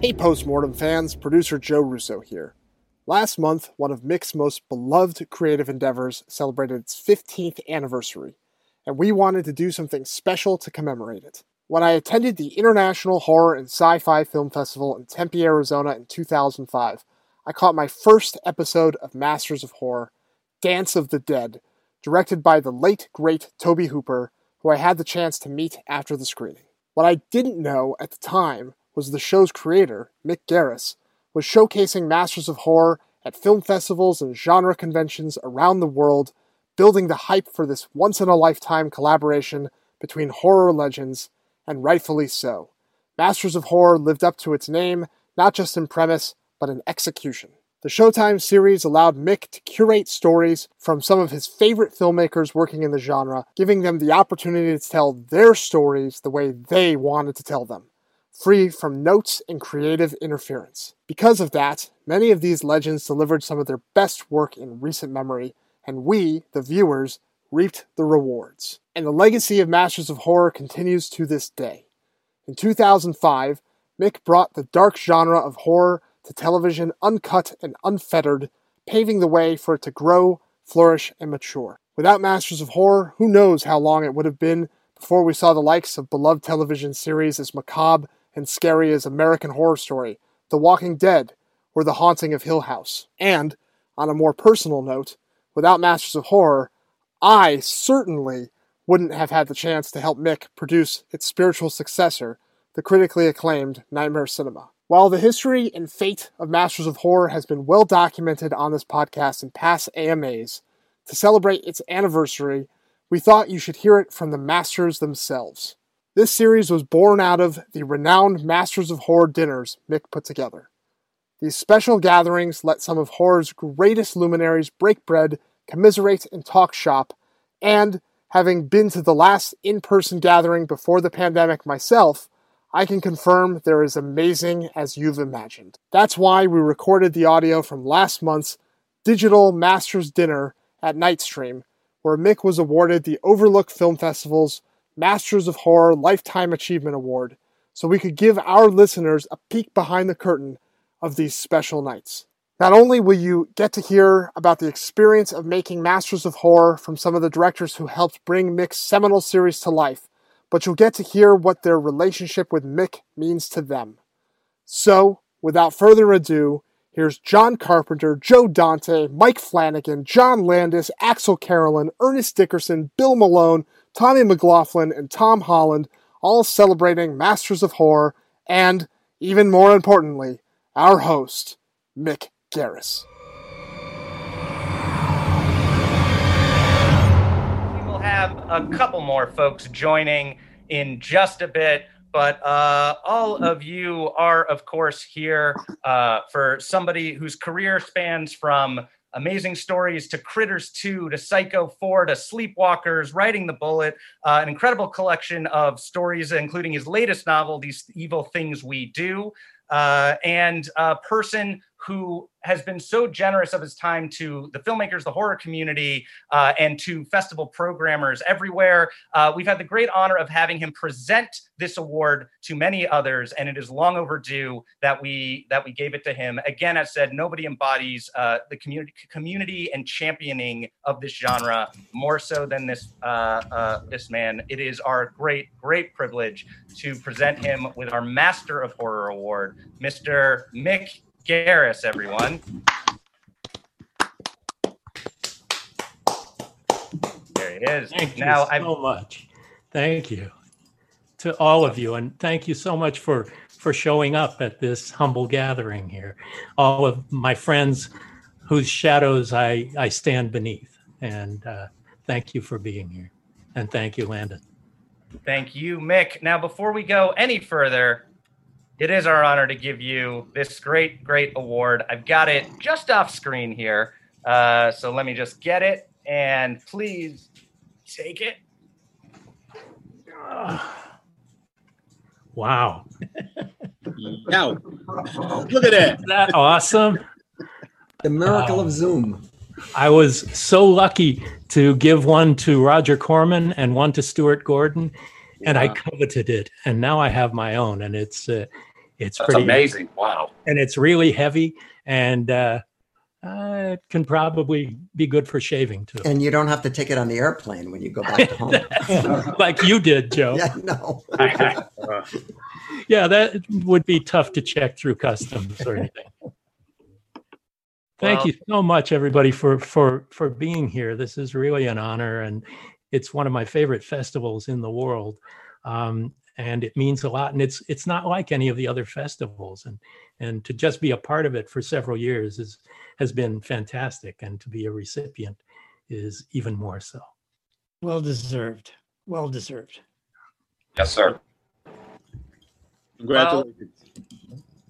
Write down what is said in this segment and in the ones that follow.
Hey, Postmortem fans, producer Joe Russo here. Last month, one of Mick's most beloved creative endeavors celebrated its 15th anniversary, and we wanted to do something special to commemorate it. When I attended the International Horror and Sci Fi Film Festival in Tempe, Arizona in 2005, I caught my first episode of Masters of Horror, Dance of the Dead, directed by the late, great Tobe Hooper, who I had the chance to meet after the screening. What I didn't know at the time was the show's creator, Mick Garris, was showcasing Masters of Horror at film festivals and genre conventions around the world, building the hype for this once in a lifetime collaboration between horror legends, and rightfully so. Masters of Horror lived up to its name, not just in premise, but in execution. The Showtime series allowed Mick to curate stories from some of his favorite filmmakers working in the genre, giving them the opportunity to tell their stories the way they wanted to tell them free from notes and creative interference. Because of that, many of these legends delivered some of their best work in recent memory, and we, the viewers, reaped the rewards. And the legacy of Masters of Horror continues to this day. In 2005, Mick brought the dark genre of horror to television uncut and unfettered, paving the way for it to grow, flourish, and mature. Without Masters of Horror, who knows how long it would have been before we saw the likes of beloved television series as macabre and scary as American Horror Story, The Walking Dead, or The Haunting of Hill House. And, on a more personal note, without Masters of Horror, I certainly wouldn't have had the chance to help Mick produce its spiritual successor, the critically acclaimed Nightmare Cinema. While the history and fate of Masters of Horror has been well documented on this podcast in past AMAs, to celebrate its anniversary, we thought you should hear it from the masters themselves. This series was born out of the renowned Masters of Horror dinners Mick put together. These special gatherings let some of horror's greatest luminaries break bread, commiserate, and talk shop, and, having been to the last in person gathering before the pandemic myself, I can confirm they're as amazing as you've imagined. That's why we recorded the audio from last month's digital Masters Dinner at Nightstream, where Mick was awarded the Overlook Film Festival's Masters of Horror Lifetime Achievement Award so we could give our listeners a peek behind the curtain of these special nights. Not only will you get to hear about the experience of making Masters of Horror from some of the directors who helped bring Mick's seminal series to life, but you'll get to hear what their relationship with Mick means to them. So, without further ado, here's John Carpenter, Joe Dante, Mike Flanagan, John Landis, Axelle Carolyn, Ernest Dickerson, Bill Malone, Tommy McLoughlin, and Tom Holland, all celebrating Masters of Horror, and, even more importantly, our host, Mick Garris. We will have a couple more folks joining in just a bit but uh, all of you are, of course, here uh, for somebody whose career spans from amazing stories to Critters 2 to Psycho 4 to Sleepwalkers, Riding the Bullet, uh, an incredible collection of stories, including his latest novel, These Evil Things We Do, uh, and a person who has been so generous of his time to the filmmakers, the horror community, uh, and to festival programmers everywhere. Uh, we've had the great honor of having him present this award to many others, and it is long overdue that we that we gave it to him. Again, as said, nobody embodies uh, the community community and championing of this genre more so than this uh, uh, this man. It is our great great privilege to present him with our Master of Horror Award, Mr. Mick Garris, everyone. There he is. Thank now, you so much. Thank you to all of you, and thank you so much for for showing up at this humble gathering here. All of my friends, whose shadows I I stand beneath, and uh, thank you for being here, and thank you, Landon. Thank you, Mick. Now, before we go any further, it is our honor to give you this great, great award. I've got it just off screen here. Uh, so let me just get it and please take it. Wow. Now, look at that. that. Isn't that awesome? The miracle Wow. of Zoom. I was so lucky to give one to Roger Corman and one to Stuart Gordon, and I coveted it. And now I have my own, and it's uh, it's That's pretty amazing. Wow. and it's really heavy, and uh, uh, it can probably be good for shaving too, And you don't have to take it on the airplane when you go back to home. like you did, Joe. yeah, no. Uh, Yeah, that would be tough to check through customs or anything. Thank Well- you so much, everybody, for for for being here. This is really an honor, and it's one of my favorite festivals in the world, um, and it means a lot. And it's it's not like any of the other festivals, and and to just be a part of it for several years is has been fantastic, and to be a recipient is even more so. Well deserved. Well deserved. yes, sir. Congratulations.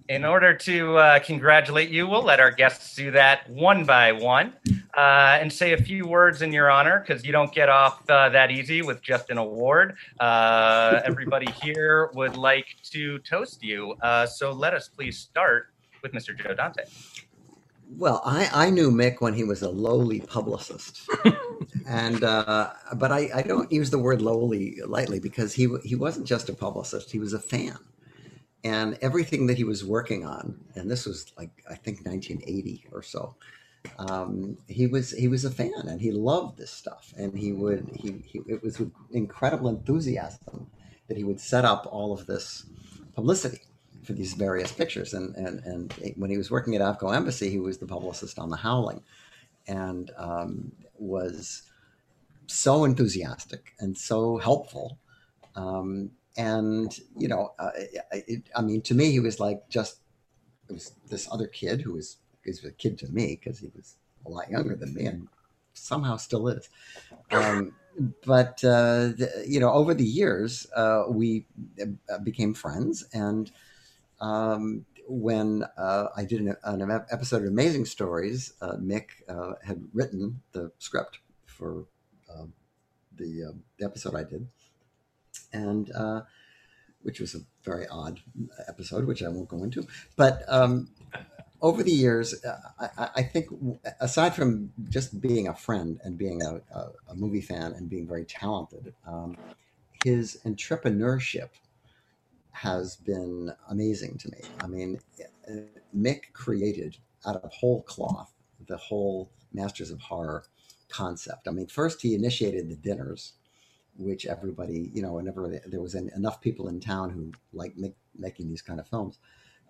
In order to uh, congratulate you, we'll let our guests do that one by one uh, and say a few words in your honor because you don't get off uh, that easy with just an award. Uh, everybody here would like to toast you. Uh, so let us please start with Mr. Joe Dante. Well, I, I knew Mick when he was a lowly publicist, and uh, but I, I don't use the word lowly lightly because he he wasn't just a publicist; he was a fan, and everything that he was working on, and this was like I think 1980 or so. Um, he was he was a fan, and he loved this stuff, and he would he, he it was with incredible enthusiasm that he would set up all of this publicity for these various pictures. And, and, and when he was working at Avco Embassy, he was the publicist on The Howling and um, was so enthusiastic and so helpful. Um, and, you know, uh, it, I mean, to me, he was like just, it was this other kid who was, he was a kid to me because he was a lot younger than me and somehow still is. Um, but, uh, the, you know, over the years, uh, we uh, became friends and, um, when uh, I did an, an episode of Amazing Stories, uh, Mick had written the script for uh, the, uh, the episode I did, and which was a very odd episode, which I won't go into. But um, over the years, uh, I, I think aside from just being a friend and being a, a, a movie fan and being very talented, um, his entrepreneurship has been amazing to me. I mean, uh, Mick created out of whole cloth the whole Masters of Horror concept. I mean, first he initiated the dinners, which everybody, you know, whenever there was en- enough people in town who liked make, making these kind of films,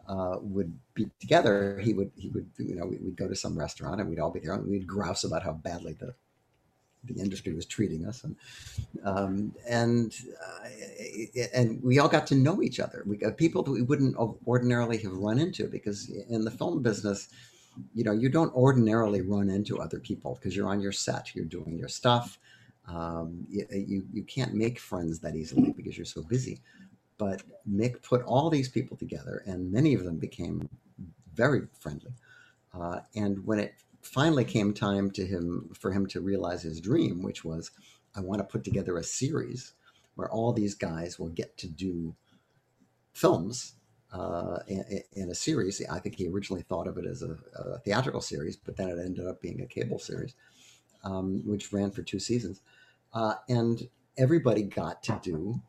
uh, would be together. He would, he would, you know, we- we'd go to some restaurant and we'd all be there and we'd grouse about how badly the the industry was treating us, and um, and uh, and we all got to know each other. We got people that we wouldn't ordinarily have run into because in the film business, you know, you don't ordinarily run into other people because you're on your set, you're doing your stuff. Um, you, you you can't make friends that easily because you're so busy. But Mick put all these people together, and many of them became very friendly. Uh, and when it finally came time to him for him to realize his dream, which was, I want to put together a series where all these guys will get to do films uh, in, in, a series. I think he originally thought of it as a, a, theatrical series, but then it ended up being a cable series, um, which ran for two seasons. Uh, and everybody got to do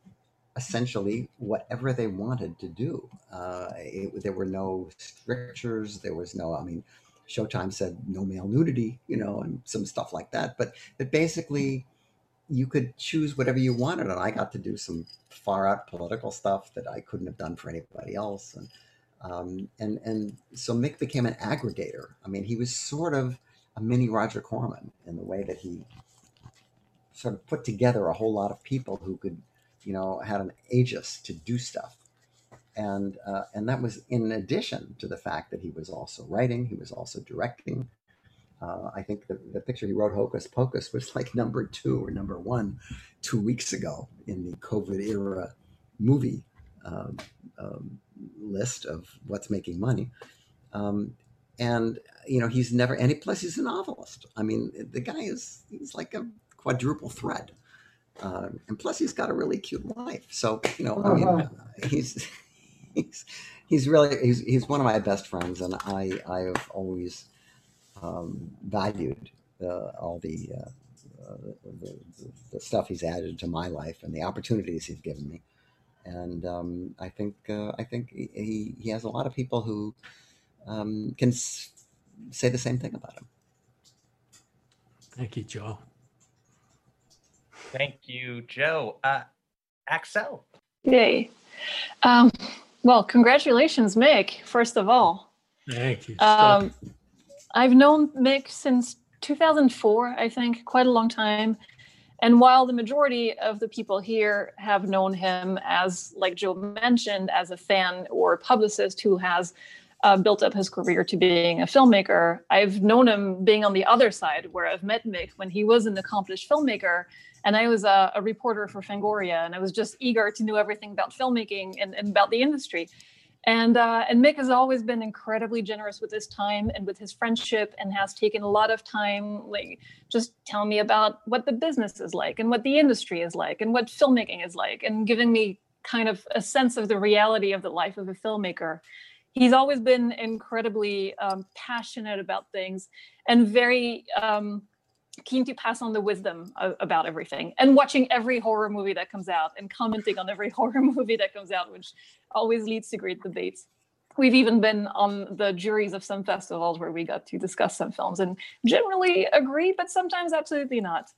essentially whatever they wanted to do. Uh, it, there were no strictures. There was no, I mean, Showtime said no male nudity, you know, and some stuff like that. But but basically, you could choose whatever you wanted, and I got to do some far out political stuff that I couldn't have done for anybody else, and um, and and so Mick became an aggregator. I mean, he was sort of a mini Roger Corman in the way that he sort of put together a whole lot of people who could, you know, had an aegis to do stuff and uh, and that was in addition to the fact that he was also writing, he was also directing, Uh, I think the, the picture he wrote, Hocus Pocus, was like number two or number one two weeks ago in the COVID era movie um, um, list of what's making money. Um, and you know he's never he, plus he's a novelist. I mean the guy is he's like a quadruple threat. Uh, and plus he's got a really cute wife. So you know I mean he's he's he's really he's, he's one of my best friends, and I I have always um, valued uh, all the, uh, uh, the, the stuff he's added to my life and the opportunities he's given me. And um, I think uh, I think he, he has a lot of people who um, can s- say the same thing about him. Thank you, Joe. Thank you, Joe. Uh, Axel. Yay. Um, well, congratulations, Mick, first of all. Thank you. Um, I've known Mick since 2004, I think, quite a long time. And while the majority of the people here have known him as, like Joe mentioned, as a fan or publicist who has uh, built up his career to being a filmmaker, I've known him being on the other side, where I've met Mick when he was an accomplished filmmaker. And I was a, a reporter for Fangoria, and I was just eager to know everything about filmmaking and, and about the industry. And uh, and Mick has always been incredibly generous with his time and with his friendship, and has taken a lot of time, like just telling me about what the business is like, and what the industry is like, and what filmmaking is like, and giving me kind of a sense of the reality of the life of a filmmaker. He's always been incredibly um, passionate about things and very um, keen to pass on the wisdom of, about everything? And watching every horror movie that comes out and commenting on every horror movie that comes out which always leads to great debates. We've even been on the juries of some festivals where we got to discuss some films and generally agree but sometimes absolutely not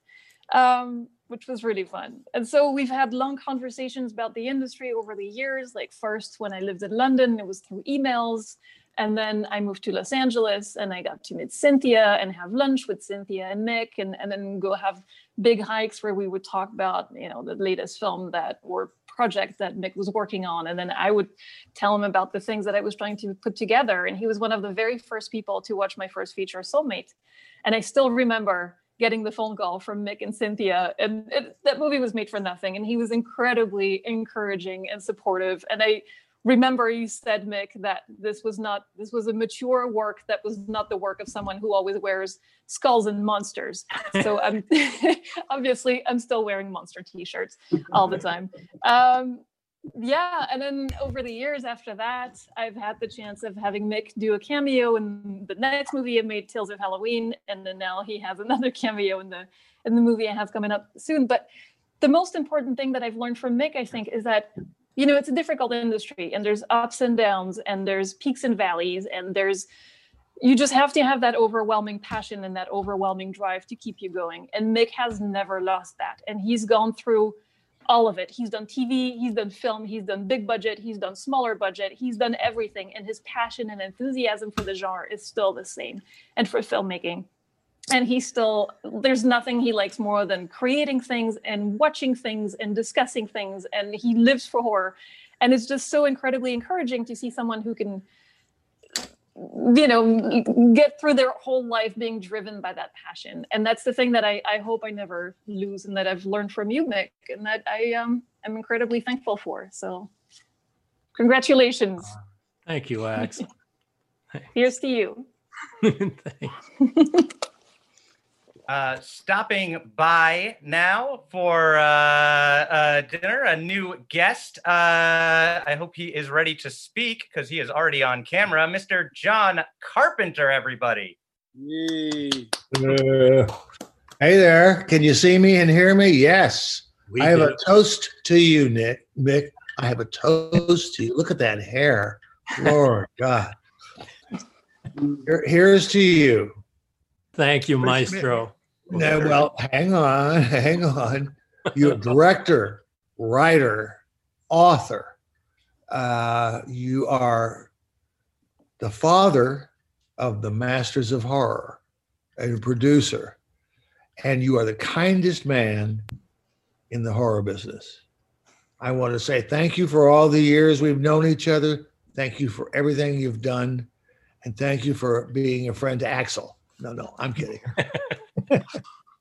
um, which was really fun. And so we've had long conversations about the industry over the years. Like first when i lived in london it was through emails and then I moved to Los Angeles and I got to meet Cynthia and have lunch with Cynthia and Mick and, and then go have big hikes where we would talk about, you know, the latest film that or project that Mick was working on. And then I would tell him about the things that I was trying to put together. And he was one of the very first people to watch my first feature, Soulmate. And I still remember getting the phone call from Mick and Cynthia. And it, that movie was made for nothing. And he was incredibly encouraging and supportive. And I remember you said mick that this was not this was a mature work that was not the work of someone who always wears skulls and monsters. So i'm obviously i'm still wearing monster t-shirts all the time. Um, yeah and then over the years after that i've had the chance of having mick do a cameo in the next movie i made tales of halloween and then now he has another cameo in the in the movie i have coming up soon. But the most important thing that i've learned from mick i think is that you know it's a difficult industry and there's ups and downs and there's peaks and valleys and there's you just have to have that overwhelming passion and that overwhelming drive to keep you going. And mick has never lost that. And he's gone through all of it. He's done tv he's done film he's done big budget he's done smaller budget he's done everything. And his passion and enthusiasm for the genre is still the same. And for filmmaking and he still there's nothing he likes more than creating things and watching things and discussing things. And he lives for horror. And it's just so incredibly encouraging to see someone who can you know get through their whole life being driven by that passion. And that's the thing that i, I hope i never lose and that i've learned from you mick and that i um, am incredibly thankful for. So congratulations. Thank you ax. Here's to you uh, stopping by now for uh, uh, dinner, a new guest. Uh, I hope he is ready to speak because he is already on camera. Mr. John Carpenter, everybody. Uh, hey there. Can you see me and hear me? Yes. We I have do. a toast to you, Nick. Mick, I have a toast to you. Look at that hair. Lord God. Here- here's to you. Thank you maestro No, well, hang on, hang on. You're a director, writer, author. Uh, you are the father of the Masters of Horror, and a producer, and you are the kindest man in the horror business. I want to say thank you for all the years we've known each other. Thank you for everything you've done, and thank you for being a friend to Axel. No, no. I'm kidding. to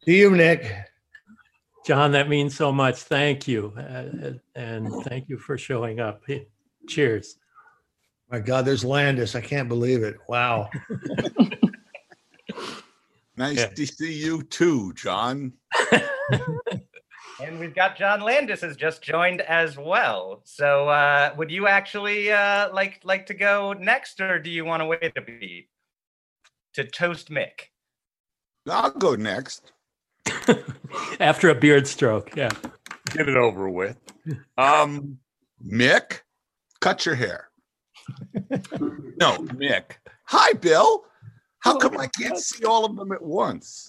you, Nick. John, that means so much. Thank you. Uh, and thank you for showing up. Cheers. My God, there's Landis. I can't believe it. Wow. nice yeah. to see you too, John. and we've got John Landis has just joined as well. So, uh, would you actually uh, like like to go next, or do you want to wait a beat to toast Mick? I'll go next. After a beard stroke, yeah. Get it over with. Um, Mick, cut your hair. no, Mick. Hi, Bill. How come I can't see all of them at once?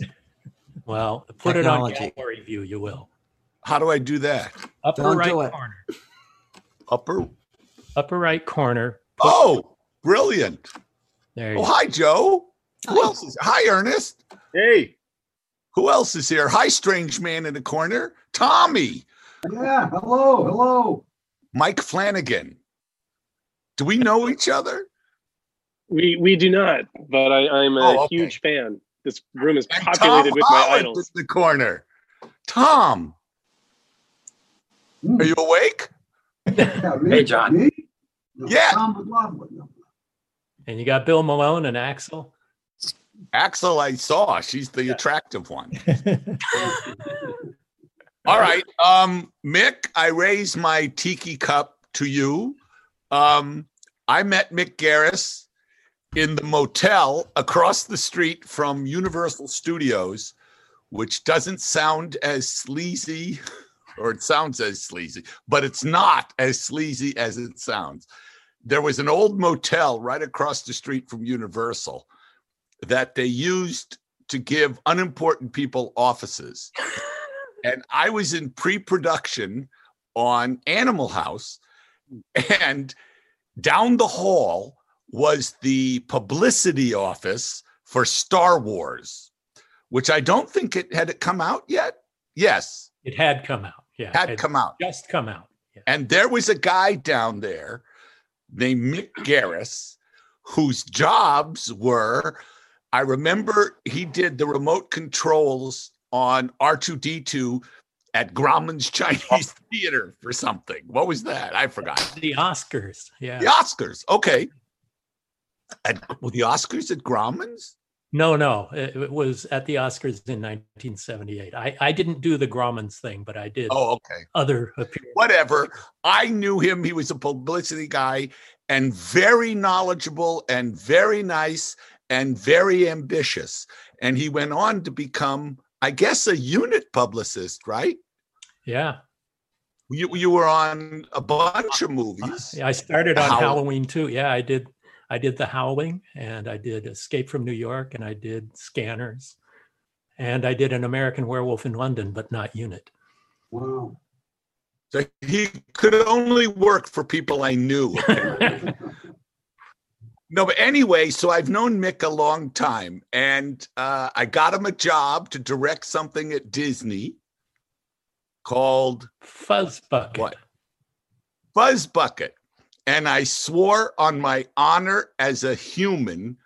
Well, put Technology. it on gallery view. You will. How do I do that? Upper Don't right corner. Upper. Upper right corner. Oh, brilliant! There. oh, hi, Joe. Hi. Who else is? Hi, Ernest. Hey. Who else is here? Hi, strange man in the corner. Tommy. Yeah. Hello. Hello. Mike Flanagan. Do we know each other? We we do not, but I, I'm a oh, okay. huge fan. This room is and populated Tom with my Holland idols. In the corner. Tom. Mm. Are you awake? Yeah, hey, John. Yeah. And you got Bill Malone and Axel. Axel, I saw. She's the attractive one. All right. Um, Mick, I raise my tiki cup to you. Um, I met Mick Garris in the motel across the street from Universal Studios, which doesn't sound as sleazy, or it sounds as sleazy, but it's not as sleazy as it sounds. There was an old motel right across the street from Universal that they used to give unimportant people offices. and I was in pre production on Animal House, and down the hall was the publicity office for Star Wars, which I don't think it had it come out yet. Yes, it had come out. Yeah, had come out. Just come out. Yeah. And there was a guy down there named Mick Garris, whose jobs were I remember he did the remote controls on R2D2 at Grauman's Chinese Theater for something. What was that? I forgot. The Oscars. Yeah. The Oscars. Okay. At, were the Oscars at Grauman's? No, no. It, it, was at the Oscars in 1978. I, I didn't do the Grauman's thing, but I did. Oh, okay. Other appearances. Whatever. I knew him. He was a publicity guy and very knowledgeable and very nice and very ambitious. And he went on to become, I guess, a unit publicist, right? Yeah. You, you were on a bunch of movies. I started on Halloween too. Yeah, I did. I did The Howling, and I did Escape from New York, and I did Scanners, and I did An American Werewolf in London, but not Unit. Wow. So he could only work for people I knew. No, but anyway, so I've known Mick a long time, and uh, I got him a job to direct something at Disney called Fuzz Bucket. What? Fuzz Bucket. And I swore on my honor as a human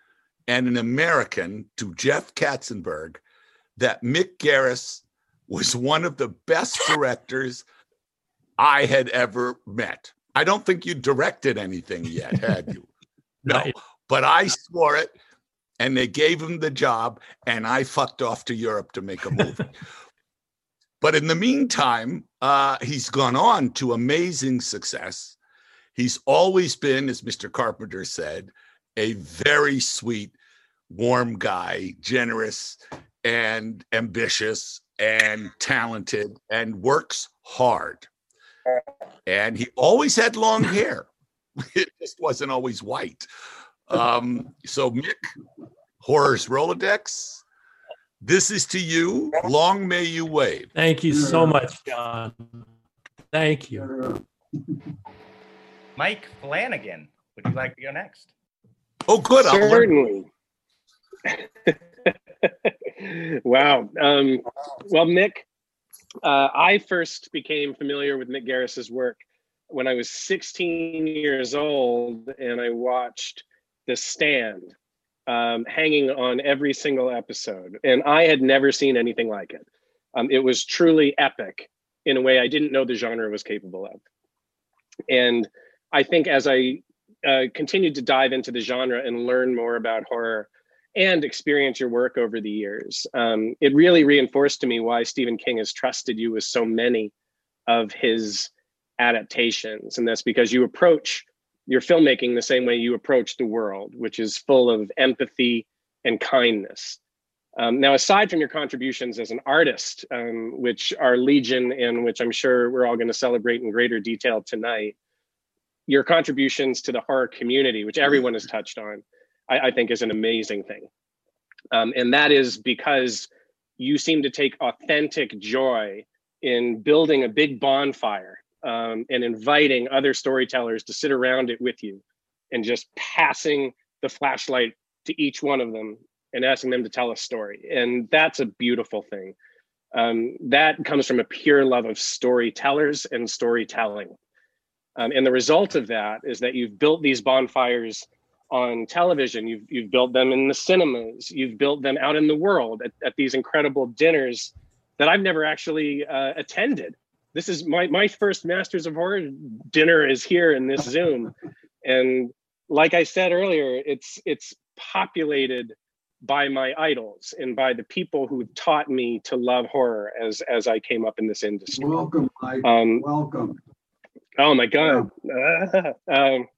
and an American to Jeff Katzenberg that Mick Garris was one of the best directors I had ever met. I don't think you directed anything yet, had you? No, but I swore it and they gave him the job and I fucked off to Europe to make a movie. but in the meantime, uh, he's gone on to amazing success. He's always been, as Mr. Carpenter said, a very sweet, warm guy, generous and ambitious and talented and works hard. And he always had long hair. it just wasn't always white. Um, so Mick, Horrors Rolodex, this is to you. Long may you wave. Thank you so much, John. Thank you. Mike Flanagan, would you like to go next? Oh, good. Certainly. wow. Um, well, Mick, uh, I first became familiar with Mick Garris's work when I was 16 years old and I watched The Stand um, hanging on every single episode, and I had never seen anything like it. Um, it was truly epic in a way I didn't know the genre was capable of. And I think as I uh, continued to dive into the genre and learn more about horror and experience your work over the years, um, it really reinforced to me why Stephen King has trusted you with so many of his adaptations. And that's because you approach your filmmaking the same way you approach the world, which is full of empathy and kindness. Um, now, aside from your contributions as an artist, um, which are legion and which I'm sure we're all going to celebrate in greater detail tonight, your contributions to the horror community, which everyone has touched on, I, I think is an amazing thing. Um, and that is because you seem to take authentic joy in building a big bonfire um, and inviting other storytellers to sit around it with you and just passing the flashlight to each one of them and asking them to tell a story. And that's a beautiful thing. Um, that comes from a pure love of storytellers and storytelling. Um, and the result of that is that you've built these bonfires on television, you've, you've built them in the cinemas, you've built them out in the world at, at these incredible dinners that I've never actually uh, attended. This is my, my first Masters of Horror dinner is here in this Zoom. And like I said earlier, it's it's populated by my idols and by the people who taught me to love horror as as I came up in this industry. Welcome, Mike. Um, Welcome. Oh my God. um,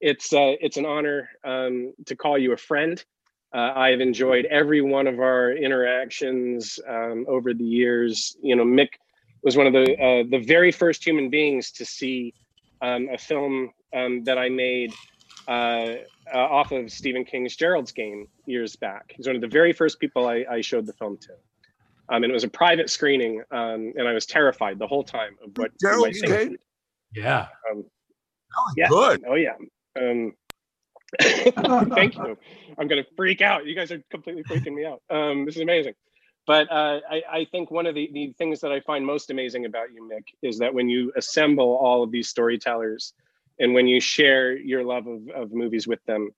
it's uh, it's an honor um, to call you a friend. Uh, I've enjoyed every one of our interactions um, over the years. You know, Mick was one of the uh, the very first human beings to see um, a film um, that I made uh, uh, off of Stephen King's Gerald's Game years back. He's one of the very first people I, I showed the film to. Um, and it was a private screening, um, and I was terrified the whole time of what Gerald's. Game? Yeah. Um, yeah. good. Oh yeah. Um, thank you. I'm gonna freak out. You guys are completely freaking me out. Um, this is amazing. But uh, I, I think one of the, the things that I find most amazing about you, Mick, is that when you assemble all of these storytellers and when you share your love of, of movies with them,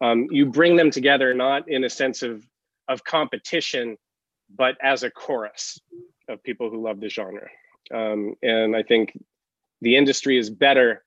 um, you bring them together not in a sense of of competition, but as a chorus of people who love the genre. Um, and I think the industry is better,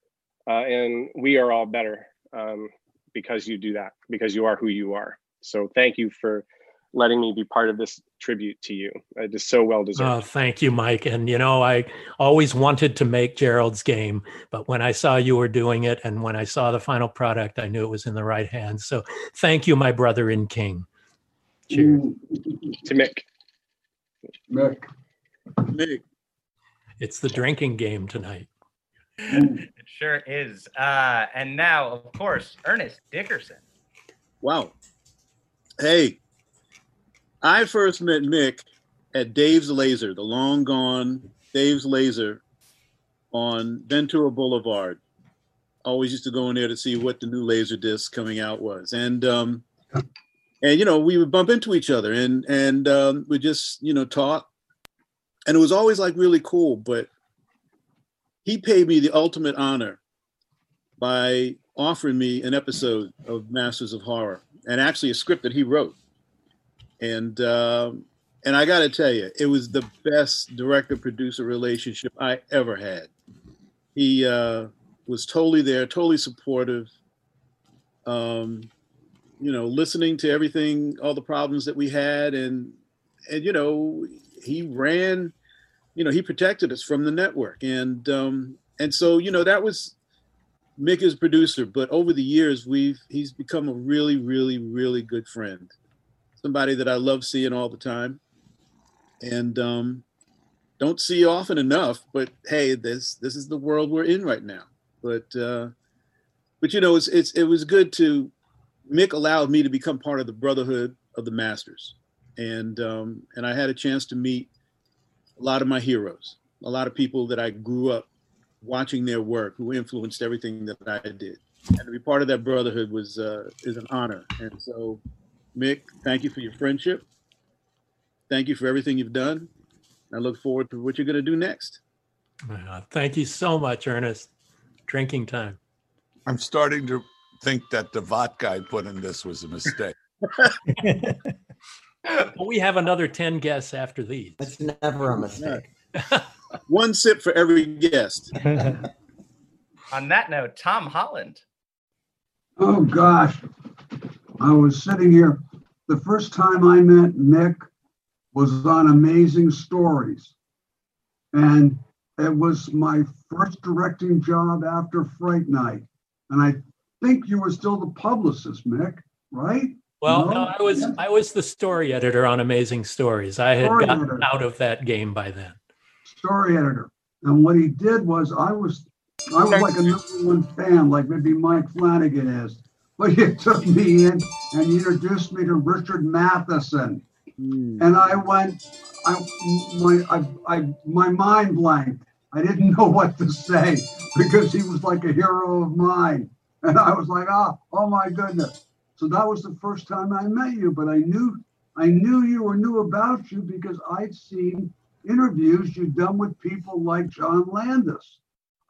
uh, and we are all better um, because you do that, because you are who you are. So thank you for letting me be part of this tribute to you. It is so well deserved. Oh, thank you, Mike. And you know, I always wanted to make Gerald's game, but when I saw you were doing it and when I saw the final product, I knew it was in the right hands. So thank you, my brother in King. Cheers. to Mick. Mick. Mick. It's the drinking game tonight. It sure is. Uh, and now, of course, Ernest Dickerson. Wow. Hey, I first met Mick at Dave's Laser, the long gone Dave's Laser on Ventura Boulevard. Always used to go in there to see what the new laser disc coming out was. And um and you know, we would bump into each other and and um we just, you know, talk. And it was always like really cool, but he paid me the ultimate honor by offering me an episode of Masters of Horror and actually a script that he wrote. And um, and I got to tell you, it was the best director producer relationship I ever had. He uh, was totally there, totally supportive. Um, you know, listening to everything, all the problems that we had, and and you know, he ran. You know, he protected us from the network, and um, and so you know that was Mick is producer, but over the years we've he's become a really, really, really good friend. Somebody that I love seeing all the time. And um don't see often enough, but hey, this this is the world we're in right now. But uh but you know it's it's it was good to Mick allowed me to become part of the Brotherhood of the Masters. And um and I had a chance to meet a lot of my heroes, a lot of people that I grew up watching their work who influenced everything that I did. And to be part of that brotherhood was uh, is an honor. And so, Mick, thank you for your friendship. Thank you for everything you've done. I look forward to what you're going to do next. Uh, thank you so much, Ernest. Drinking time. I'm starting to think that the vodka I put in this was a mistake. Well, we have another 10 guests after these. That's never a mistake. One sip for every guest. On that note, Tom Holland. Oh, gosh. I was sitting here. The first time I met Mick was on Amazing Stories. And it was my first directing job after Fright Night. And I think you were still the publicist, Mick, right? Well, No? no, I was I was the story editor on Amazing Stories. I had Story gotten editor. out of that game by then. story editor. And what he did was I was I was like a number one fan, like maybe Mike Flanagan is. But you took me in and you introduced me to Richard Matheson. Hmm. And I went, I my I, I my mind blanked. I didn't know what to say because he was like a hero of mine. And I was like, oh, oh my goodness. So that was the first time I met you, but I knew I knew you or knew about you because I'd seen interviews you'd done with people like John Landis.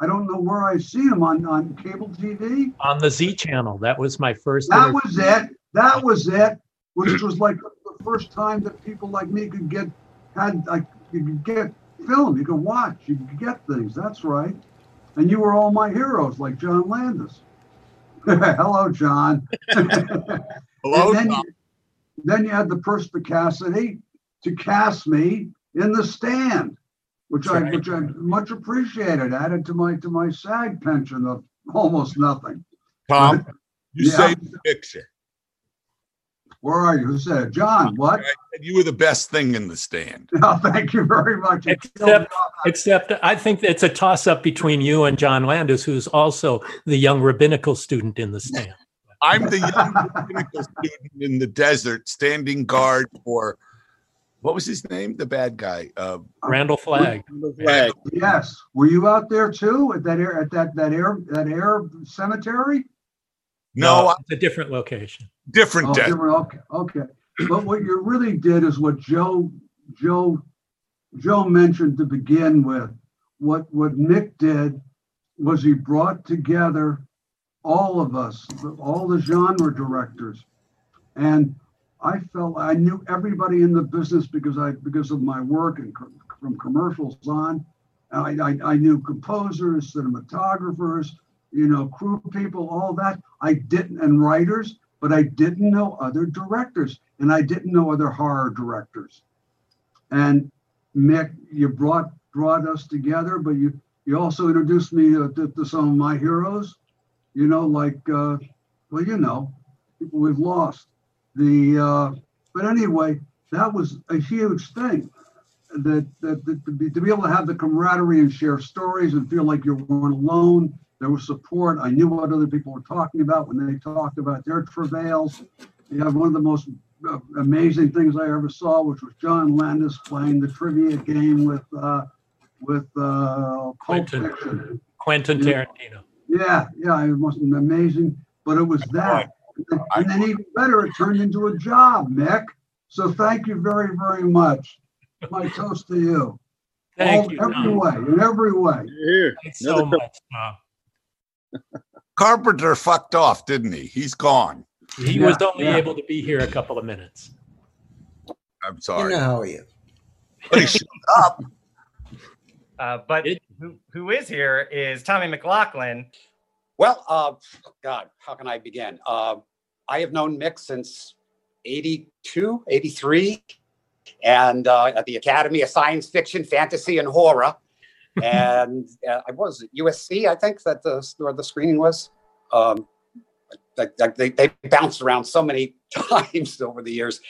I don't know where I see seen him on, on cable TV. On the Z channel. That was my first That interview. was it. That was it. Which was like the first time that people like me could get had like you could get film, you could watch, you could get things. That's right. And you were all my heroes, like John Landis. Hello, John. Hello, And then, Tom. then you had the perspicacity to cast me in the stand, which I which I much appreciated. Added to my to my SAG pension of almost nothing. Tom, you Yeah. saved the picture. Where are you? Who said it? John? What? You were the best thing in the stand. No, oh, thank you very much. Except, except I think it's a toss up between you and John Landis, who's also the young rabbinical student in the stand. I'm the young rabbinical student in the desert, standing guard for what was his name? The bad guy. Uh, Randall Flagg. Flag. Yes. Were you out there too at that air at that that air that air cemetery? no, it's a different location. different Oh, desert. different. Okay, okay. But what you really did is what Joe Joe Joe mentioned to begin with. What what Nick did was he brought together all of us, all the genre directors, and I felt I knew everybody in the business because I because of my work and co- from commercials on. I, I, I knew composers, cinematographers, you know, crew people, all that. I didn't, and writers, but I didn't know other directors, and I didn't know other horror directors. And Mick, you brought brought us together, but you you also introduced me to, to some of my heroes. You know, like uh, well, you know, people we've lost. The uh, but anyway, that was a huge thing. That, that, that to, be, to be able to have the camaraderie and share stories and feel like you weren't alone. There was support. I knew what other people were talking about when they talked about their travails. You have one of the most uh, amazing things I ever saw, which was John Landis playing the trivia game with uh, with uh, Quentin. Fiction. Quentin. Tarantino. Yeah, yeah, it was amazing. But it was that. And then even better, it turned into a job, Mick. So thank you very, very much. My toast to you. Thank All- you, Every Tom. way, in every way. Here. Thanks so much, Tom. Carpenter fucked off, didn't he? He's gone. He Yeah, was only yeah. able to be here a couple of minutes. I'm sorry. You sorry. know how he is. But he showed up. Uh, but It- who, who is here is Tommy McLoughlin. Well, uh, God, how can I begin? Uh, I have known Mick since 82, 83, and uh, at the Academy of Science Fiction, Fantasy, and Horror. and uh, I was at USC, I think, that the, where the screening was. Um, they, they bounced around so many times over the years.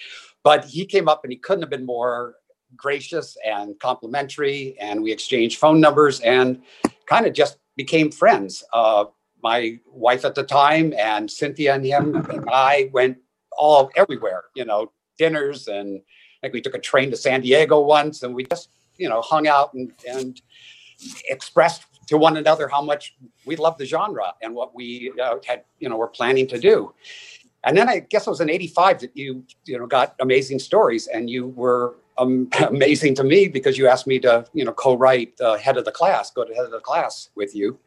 But he came up and he couldn't have been more gracious and complimentary. And we exchanged phone numbers and kind of just became friends. Uh, my wife at the time and Cynthia and him and I went all everywhere, you know, dinners and think we took a train to San Diego once and we just, you know, hung out and, and expressed to one another how much we loved the genre and what we uh, had, you know, were planning to do. And then I guess it was in 85 that you, you know, got amazing stories and you were um, amazing to me because you asked me to, you know, co-write uh, head of the class, go to head of the class with you.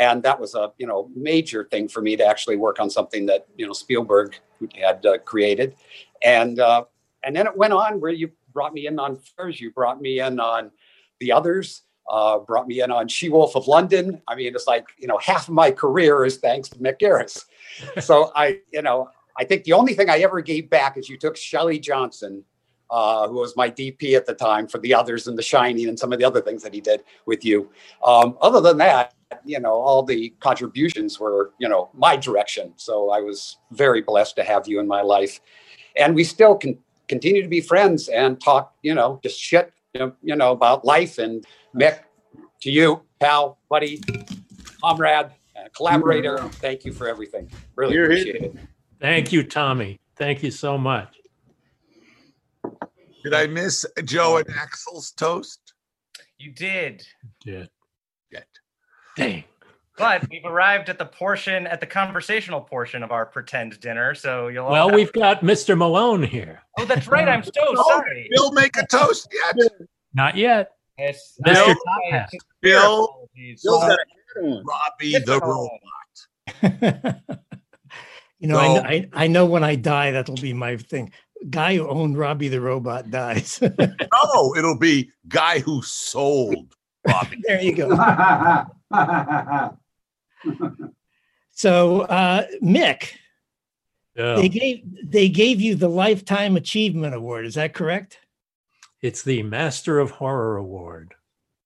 And that was a you know major thing for me to actually work on something that you know Spielberg had uh, created, and uh, and then it went on where you brought me in on Furs, you brought me in on the others, uh, brought me in on She Wolf of London. I mean, it's like you know half of my career is thanks to Mick Garris. so I you know I think the only thing I ever gave back is you took Shelly Johnson. Uh, who was my DP at the time for the others and The Shining and some of the other things that he did with you. Um, other than that, you know, all the contributions were, you know, my direction. So I was very blessed to have you in my life. And we still can continue to be friends and talk, you know, just shit, you know, about life. And Mick, to you, pal, buddy, comrade, uh, collaborator, thank you for everything. Really You're appreciate it. Thank you, Tommy. Thank you so much. Did I miss Joe and Axelle's toast? You did. Did. Yet. Dang. But we've arrived at the portion, at the conversational portion of our pretend dinner. So you'll Well, we've got Mr. Malone here. Oh, that's right. I'm so Oh, sorry. Bill make a toast yet? Not yet. Yes, Mr. I- Top Bill, Bill's got a hat on. Robbie the robot. You know, I, So- I I know when I die that'll be my thing. Guy who owned Robbie the robot dies. No, it'll be guy who sold Robbie. there you go. So uh, Mick, Yeah. they gave they gave you the lifetime achievement award. Is that correct? It's the Master of Horror Award.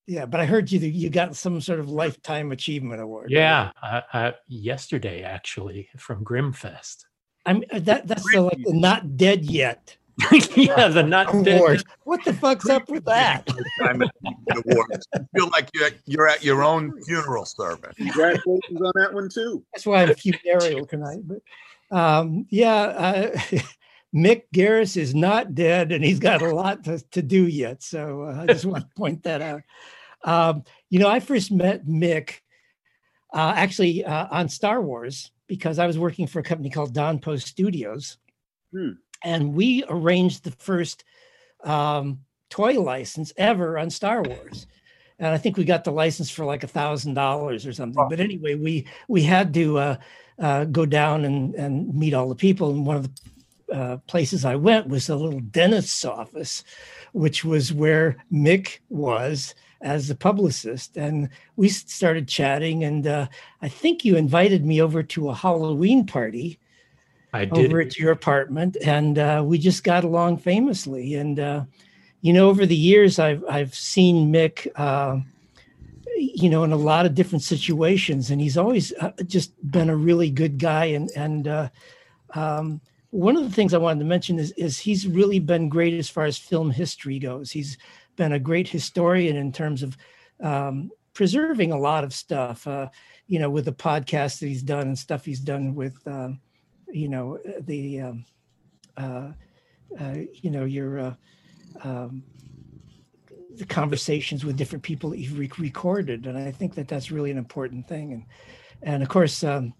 Yeah, but I heard you you got some sort of lifetime achievement award. Yeah, uh, uh, yesterday actually from Grimmfest. I'm that that's the, like the not dead yet yeah, the not dead. What the fuck's up with that? Time of the awards. You feel like you're you're at your own funeral service. Congratulations on that one too. That's why I'm funereal tonight. But um, yeah, uh, Mick Garris is not dead, and he's got a lot to, to do yet. So uh, I just want to point that out. Um, you know, I first met Mick uh, actually uh, on Star Wars because I was working for a company called Don Post Studios, Hmm. And we arranged the first um, toy license ever on Star Wars. And I think we got the license for like a thousand dollars or something. But anyway, we we had to uh, uh, go down and and meet all the people. And one of the uh, places I went was a little dentist's office, which was where Mick was as the publicist. And we started chatting. And uh, I think you invited me over to a Halloween party I did. over at your apartment, and uh, we just got along famously. And uh, you know, over the years, I've I've seen Mick, uh, you know, in a lot of different situations, and he's always uh, just been a really good guy. And and uh, um, one of the things I wanted to mention is is he's really been great as far as film history goes. He's been a great historian in terms of um, preserving a lot of stuff. Uh, you know, with the podcast that he's done and stuff he's done with. Um, you know the um, uh, uh, you know your uh, um, the conversations with different people that you've re- recorded. And i think that that's really an important thing. And and of course um,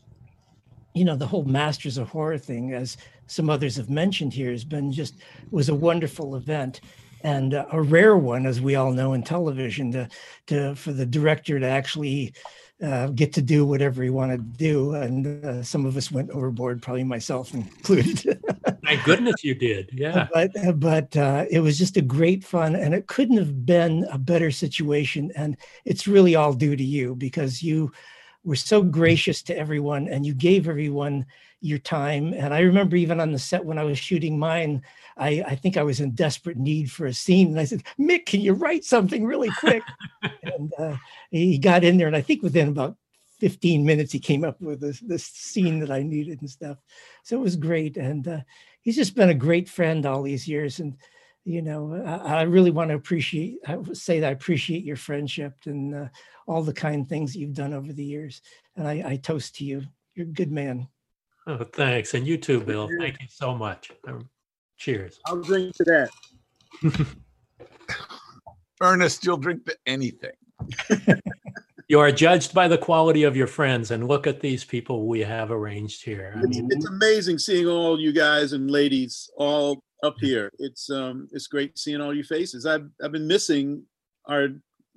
you know the whole masters of horror thing as some others have mentioned here has been just was a wonderful event and a rare one as we all know in television to to for the director to actually uh, get to do whatever he wanted to do. And uh, some of us went overboard, probably myself included. Thank goodness you did. Yeah. but but uh, it was just a great fun, and it couldn't have been a better situation. And it's really all due to you because you were so gracious to everyone, and you gave everyone your time. And I remember even on the set when I was shooting mine. I, I think I was in desperate need for a scene. And I said, Mick, can you write something really quick? and uh, he got in there. And I think within about 15 minutes, he came up with this, this scene that I needed and stuff. So it was great. And uh, he's just been a great friend all these years. And, you know, I, I really want to appreciate, I would say that I appreciate your friendship and uh, all the kind things that you've done over the years. And I, I toast to you. You're a good man. Oh, thanks. And you too, Bill. Thank you so much. Um, cheers. I'll drink to that. Ernest, you'll drink to anything. You are judged by the quality of your friends, and look at these people we have arranged here. I It's, mean, it's amazing seeing all you guys and ladies all up here. It's um it's great seeing all your faces. I've I've been missing our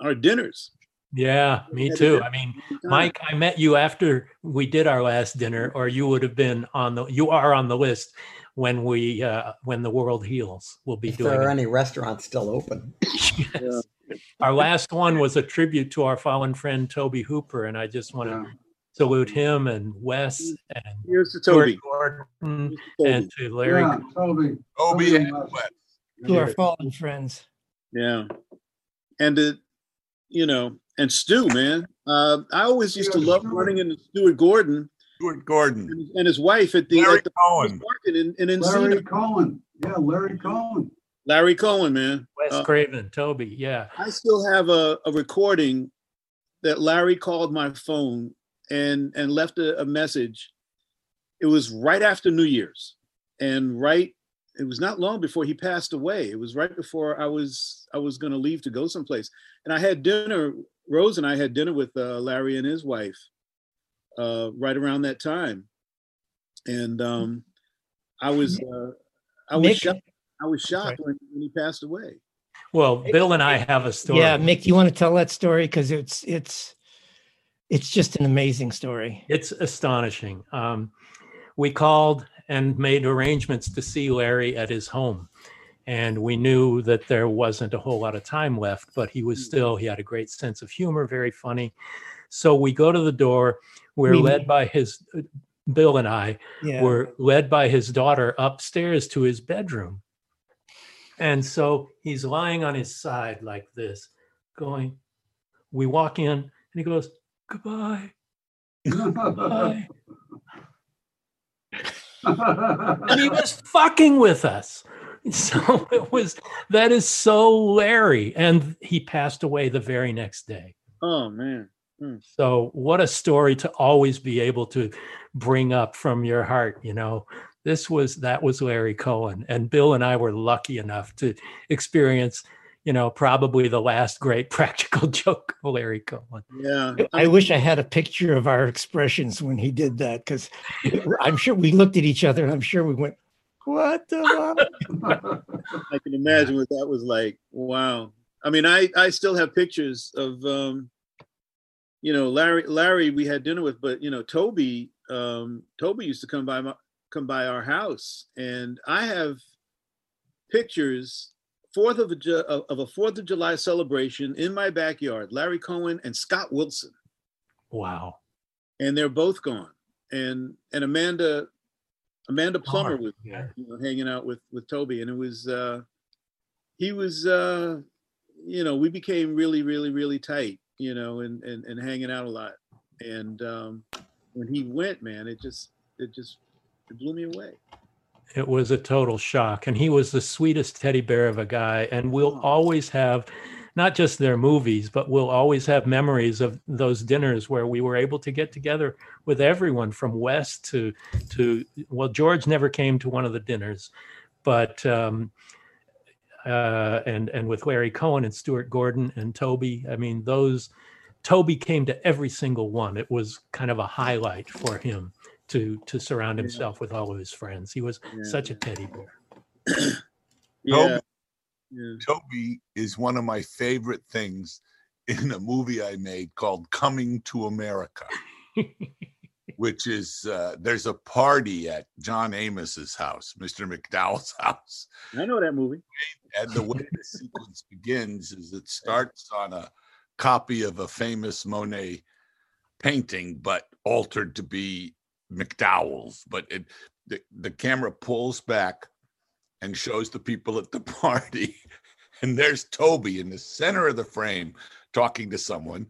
our dinners. Yeah, me Had too. I mean. Mike, I met you after we did our last dinner, or you would have been on the. You are on the list when we uh, when the world heals. We'll be If doing. there are it. any restaurants still open. Yes. Our last one was a tribute to our fallen friend Tobe Hooper, and I just want to salute him and Wes and Here's to Tobe. Gordon Tobe. and to Larry. Yeah, Tobe. Tobe and and Wes. Wes. To our fallen friends. Yeah. And it, you know, and Stu, man. Uh, I always used to love running into Stuart Gordon Stuart Gordon. and, and his wife at the, Larry at the Cohen. market in, in Larry Cohen. Yeah, Larry Cohen. Larry Cohen, man. Wes Uh, Craven, Tobe, yeah. I still have a, a recording that Larry called my phone and and left a, a message. It was right after New Year's, and right it was not long before he passed away. It was right before I was I was going to leave to go someplace, and I had dinner. Rose and I had dinner with uh, Larry and his wife uh, right around that time, and um, I was uh, I was Mick? shocked. I was shocked when, when he passed away. Well, Bill and I have a story. Yeah, Mick, you want to tell that story because it's it's it's just an amazing story. It's astonishing. Um, we called and made arrangements to see Larry at his home. And we knew that there wasn't a whole lot of time left, but he was hmm. still, he had a great sense of humor, very funny. So we go to the door. We're We- led by his, Bill and I Yeah. were led by his daughter upstairs to his bedroom. And so he's lying on his side like this, going, we walk in and he goes, goodbye. Goodbye. and he was fucking with us. So it was that is so Larry, and he passed away the very next day. Oh man. Hmm. So what a story to always be able to bring up from your heart. You know, this was that was Larry Cohen, and Bill and I were lucky enough to experience. You know, probably the last great practical joke of Larry Cohen. Yeah. I wish I had a picture of our expressions when he did that because I'm sure we looked at each other and I'm sure we went, "What the?" I can imagine what that was like. Wow. I mean, I I still have pictures of um, you know, Larry Larry we had dinner with, but you know, Tobe um Tobe used to come by my come by our house and I have pictures fourth of a of a Fourth of July celebration in my backyard. Larry Cohen and Scott Wilson, Wow. and they're both gone. And and Amanda Amanda Plummer Plummer, was yeah. you know, hanging out with with Tobe, and it was uh, he was uh, you know we became really really really tight, you know, and and, and hanging out a lot. And um, when he went, man, it just it just it blew me away. It was a total shock. And he was the sweetest teddy bear of a guy. And we'll Oh. always have not just their movies, but we'll always have memories of those dinners where we were able to get together with everyone from Wes to to well, George never came to one of the dinners, but um uh and and with Larry Cohen and Stuart Gordon and Tobe. I mean, those Tobe came to every single one. It was kind of a highlight for him to to surround himself with all of his friends. He was Yeah. such a teddy bear. Yeah. Toby, Toby is one of my favorite things in a movie I made called Coming to America, which is uh, there's a party at John Amos's house, Mr. McDowell's house. I know that movie. And the way the sequence begins is it starts on a copy of a famous Monet painting, but altered to be McDowell's. But it the, the camera pulls back and shows the people at the party. And there's Toby in the center of the frame talking to someone.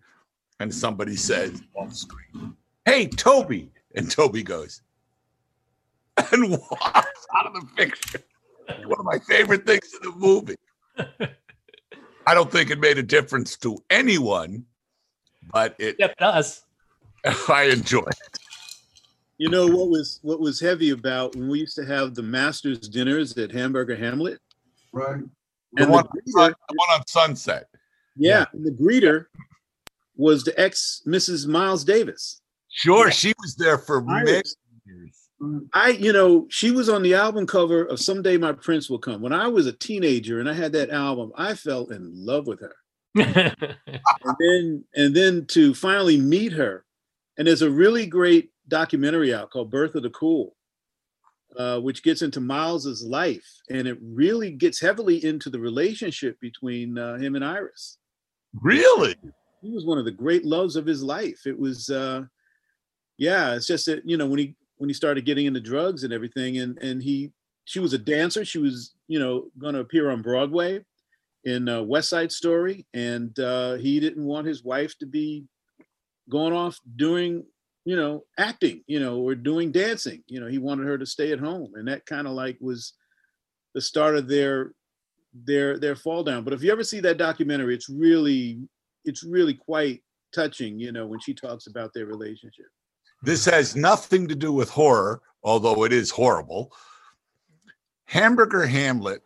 And somebody says off screen, Hey, Toby. And Toby goes and walks out of the picture. One of my favorite things in the movie. I don't think it made a difference to anyone, but it Except us. I enjoy it. You know what was what was heavy about when we used to have the masters dinners at Hamburger Hamlet? Right. The And one, the on greeter, Sun- the one on Sunset. yeah, and the greeter was the ex Mrs. Miles Davis. Sure, she was there for many years. Mm-hmm. I, you know, she was on the album cover of Someday My Prince Will Come. When I was a teenager and I had that album, I fell in love with her. and then and then to finally meet her. And there's a really great documentary out called Birth of the Cool, uh, which gets into Miles's life, and it really gets heavily into the relationship between uh, him and Iris. Really? He was one of the great loves of his life. It was, uh, yeah, it's just that you know when he when he started getting into drugs and everything, and and he she was a dancer. She was you know going to appear on Broadway in uh, West Side Story, and uh, he didn't want his wife to be going off doing you know acting, you know, or doing dancing. You know, he wanted her to stay at home, and that kind of like was the start of their their their fall down. But if you ever see that documentary, it's really it's really quite touching. You know, when she talks about their relationship. This has nothing to do with horror, although it is horrible. Hamburger Hamlet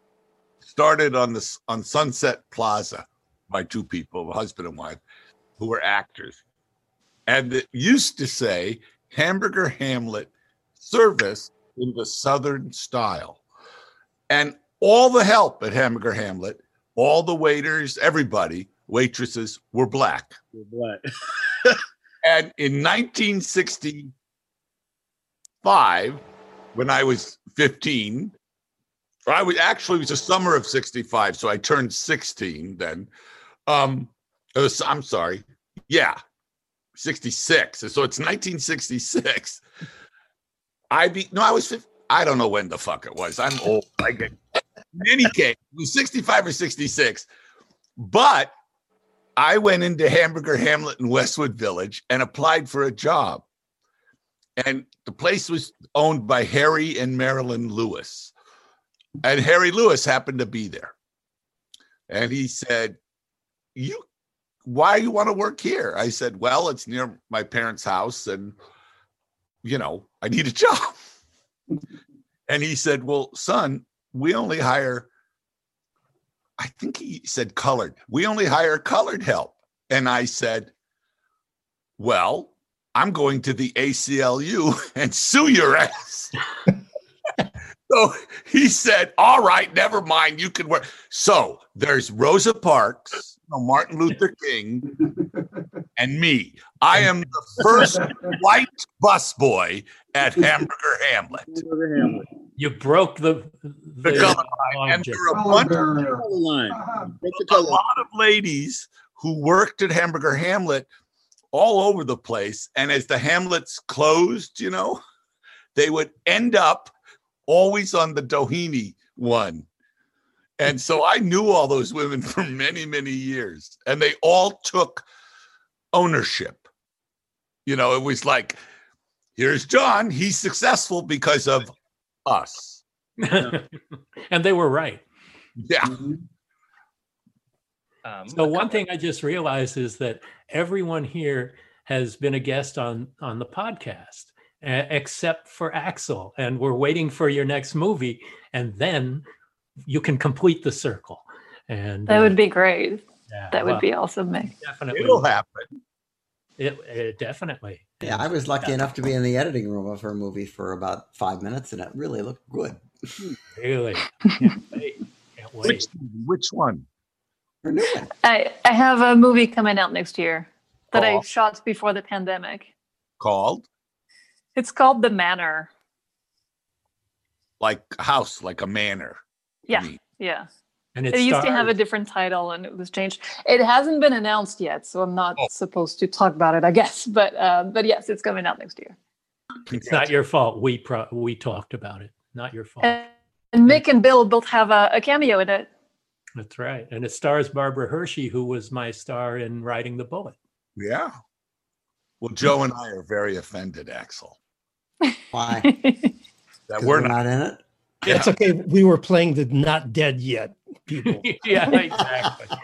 started on this on Sunset Plaza by two people, a husband and wife, who were actors. And it used to say Hamburger Hamlet service in the Southern style. And all the help at Hamburger Hamlet, all the waiters, everybody, waitresses were black. We're black. And in 1965, when I was 15, I was actually it was the summer of 65, so I turned 16 then. Um, was, I'm sorry, yeah, 66. So it's 1966. I be no, I was 50, I don't know when the fuck it was. I'm old. I get in any case, it was 65 or 66. But I went into Hamburger Hamlet in Westwood Village and applied for a job. And the place was owned by Harry and Marilyn Lewis. And Harry Lewis happened to be there. And he said, You why you want to work here? I said, Well, it's near my parents' house, and you know, I need a job. and he said, Well, son, we only hire I think he said colored. We only hire colored help. And I said, Well, I'm going to the ACLU and sue your ass. so he said, All right, never mind. You can work. So there's Rosa Parks, Martin Luther King, and me. I am the first white busboy at Hamburger Hamlet. Hamburger Hamlet. You broke the The color line. And there are a bunch of line. A lot of ladies who worked at Hamburger Hamlet all over the place. And as the Hamlets closed, you know, they would end up always on the Doheny one. And so I knew all those women for many, many years. And they all took ownership. You know, it was like, here's John. He's successful because of us. and they were right. Yeah. Um, So one thing I just realized is that everyone here has been a guest on on the podcast, e- except for Axelle, and we're waiting for your next movie, and then you can complete the circle. And That uh, would be great. yeah, That would well, be awesome, Mick. definitely. It'll happen. It, it definitely. Yeah, I was lucky enough to be in the editing room of her movie for about five minutes, and it really looked good. Really. Can't wait. Can't wait. Which, which one? Her new one. I, I have a movie coming out next year that I Oh. shot before the pandemic. Called It's called The Manor. like house, like a manor. Yeah, mean. yeah. And It, it used to have a different title and it was changed. It hasn't been announced yet, so I'm not Oh. supposed to talk about it, I guess. But uh, but yes, it's coming out next year. It's not your fault. We pro- we talked about it. Not your fault. And, and Mick and Bill both have a, a cameo in it. That's right. And it stars Barbara Hershey, who was my star in Riding the Bullet. Yeah. Well, Joe and I are very offended, Axelle, Why? that we're we're not. not in it. It's okay. We were playing the not dead yet people. yeah, exactly.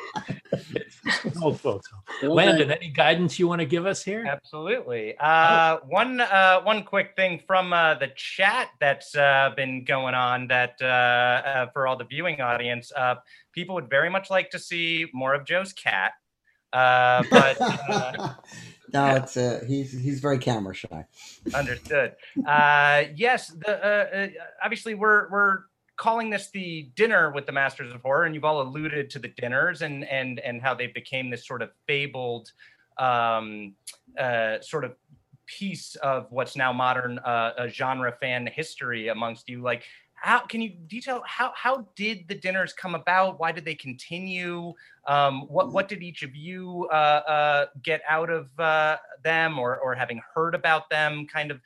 Old folks. Landon, any guidance you want to give us here? Absolutely. Uh, one uh, one quick thing from uh, the chat that's uh, been going on that uh, uh, for all the viewing audience, uh, people would very much like to see more of Joe's cat. Uh, but uh, no, it's uh, he's he's very camera shy. Understood. Uh, yes, the uh, uh, obviously we're we're calling this the dinner with the Masters of Horror, and you've all alluded to the dinners and and and how they became this sort of fabled um, uh, sort of piece of what's now modern uh, genre fan history amongst you. Like, how can you detail how how did the dinners come about? Why did they continue? Um, what what did each of you uh, uh, get out of uh, them, or or having heard about them? Kind of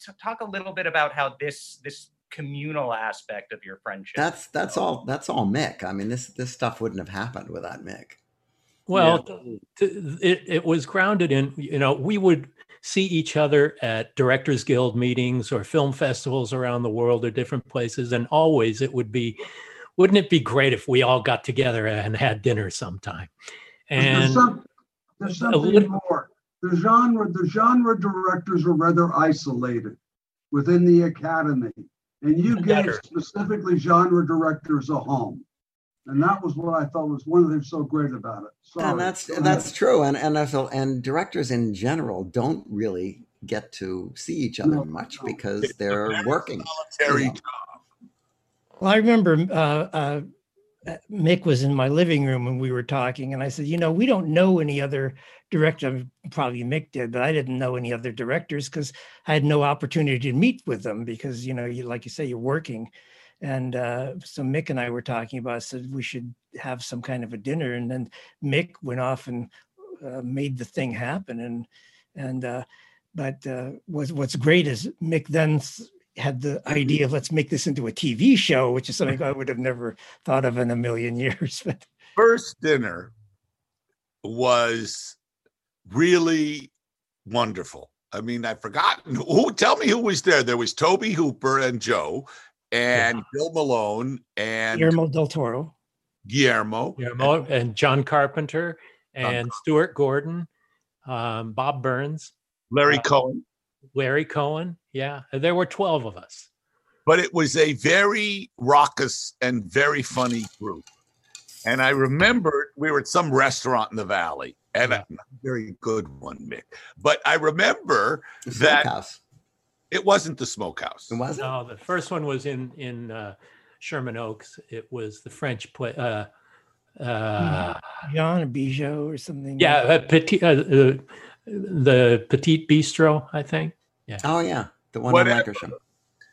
t- talk a little bit about how this this communal aspect of your friendship. That's that's all. That's all Mick. I mean, this this stuff wouldn't have happened without Mick. Well, t- t- it, it was grounded in, you know, we would see each other at Directors Guild meetings or film festivals around the world or different places. And always it would be, wouldn't it be great if we all got together and had dinner sometime? There's, And some, there's something little- more. The genre, the genre directors are rather isolated within the academy, and you gave specifically genre directors a home, and that was what I thought was one of the things so great about it. Sorry. and that's that's true. And and I feel and directors in general don't really get to see each other much because they're working. Solitary you know. Well, I remember uh, uh, uh, Mick was in my living room when we were talking, and I said, "You know, we don't know any other director. Probably Mick did, but I didn't know any other directors because I had no opportunity to meet with them because you know, you like you say, you're working." And uh, so Mick and I were talking about. Said we should have some kind of a dinner, and then Mick went off and uh, made the thing happen. And and uh, but uh, what's what's great is Mick then had the idea of let's make this into a TV show, which is something I would have never thought of in a million years. But first dinner was really wonderful. I mean, I've forgotten who. Tell me who was there. There was Tobe Hooper and Joe, and Bill Malone and Guillermo del Toro. Guillermo. Guillermo and John Carpenter and Stuart Gordon, um, Bob Burns, Larry uh, Cohen. Larry Cohen. Yeah, there were 12 of us. but it was a very raucous and very funny group. And I remember we were at some restaurant in the valley, and a very good one, Mick. But I remember that Smokehouse. It wasn't the smokehouse. It wasn't. No, the first one was in in uh, Sherman Oaks. It was the French play. Uh, uh, Jean or Bijou or something. yeah, uh, petit, uh, uh, the Petite Bistro, I think. Yeah. Oh yeah, the one Whatever. on Lankershim.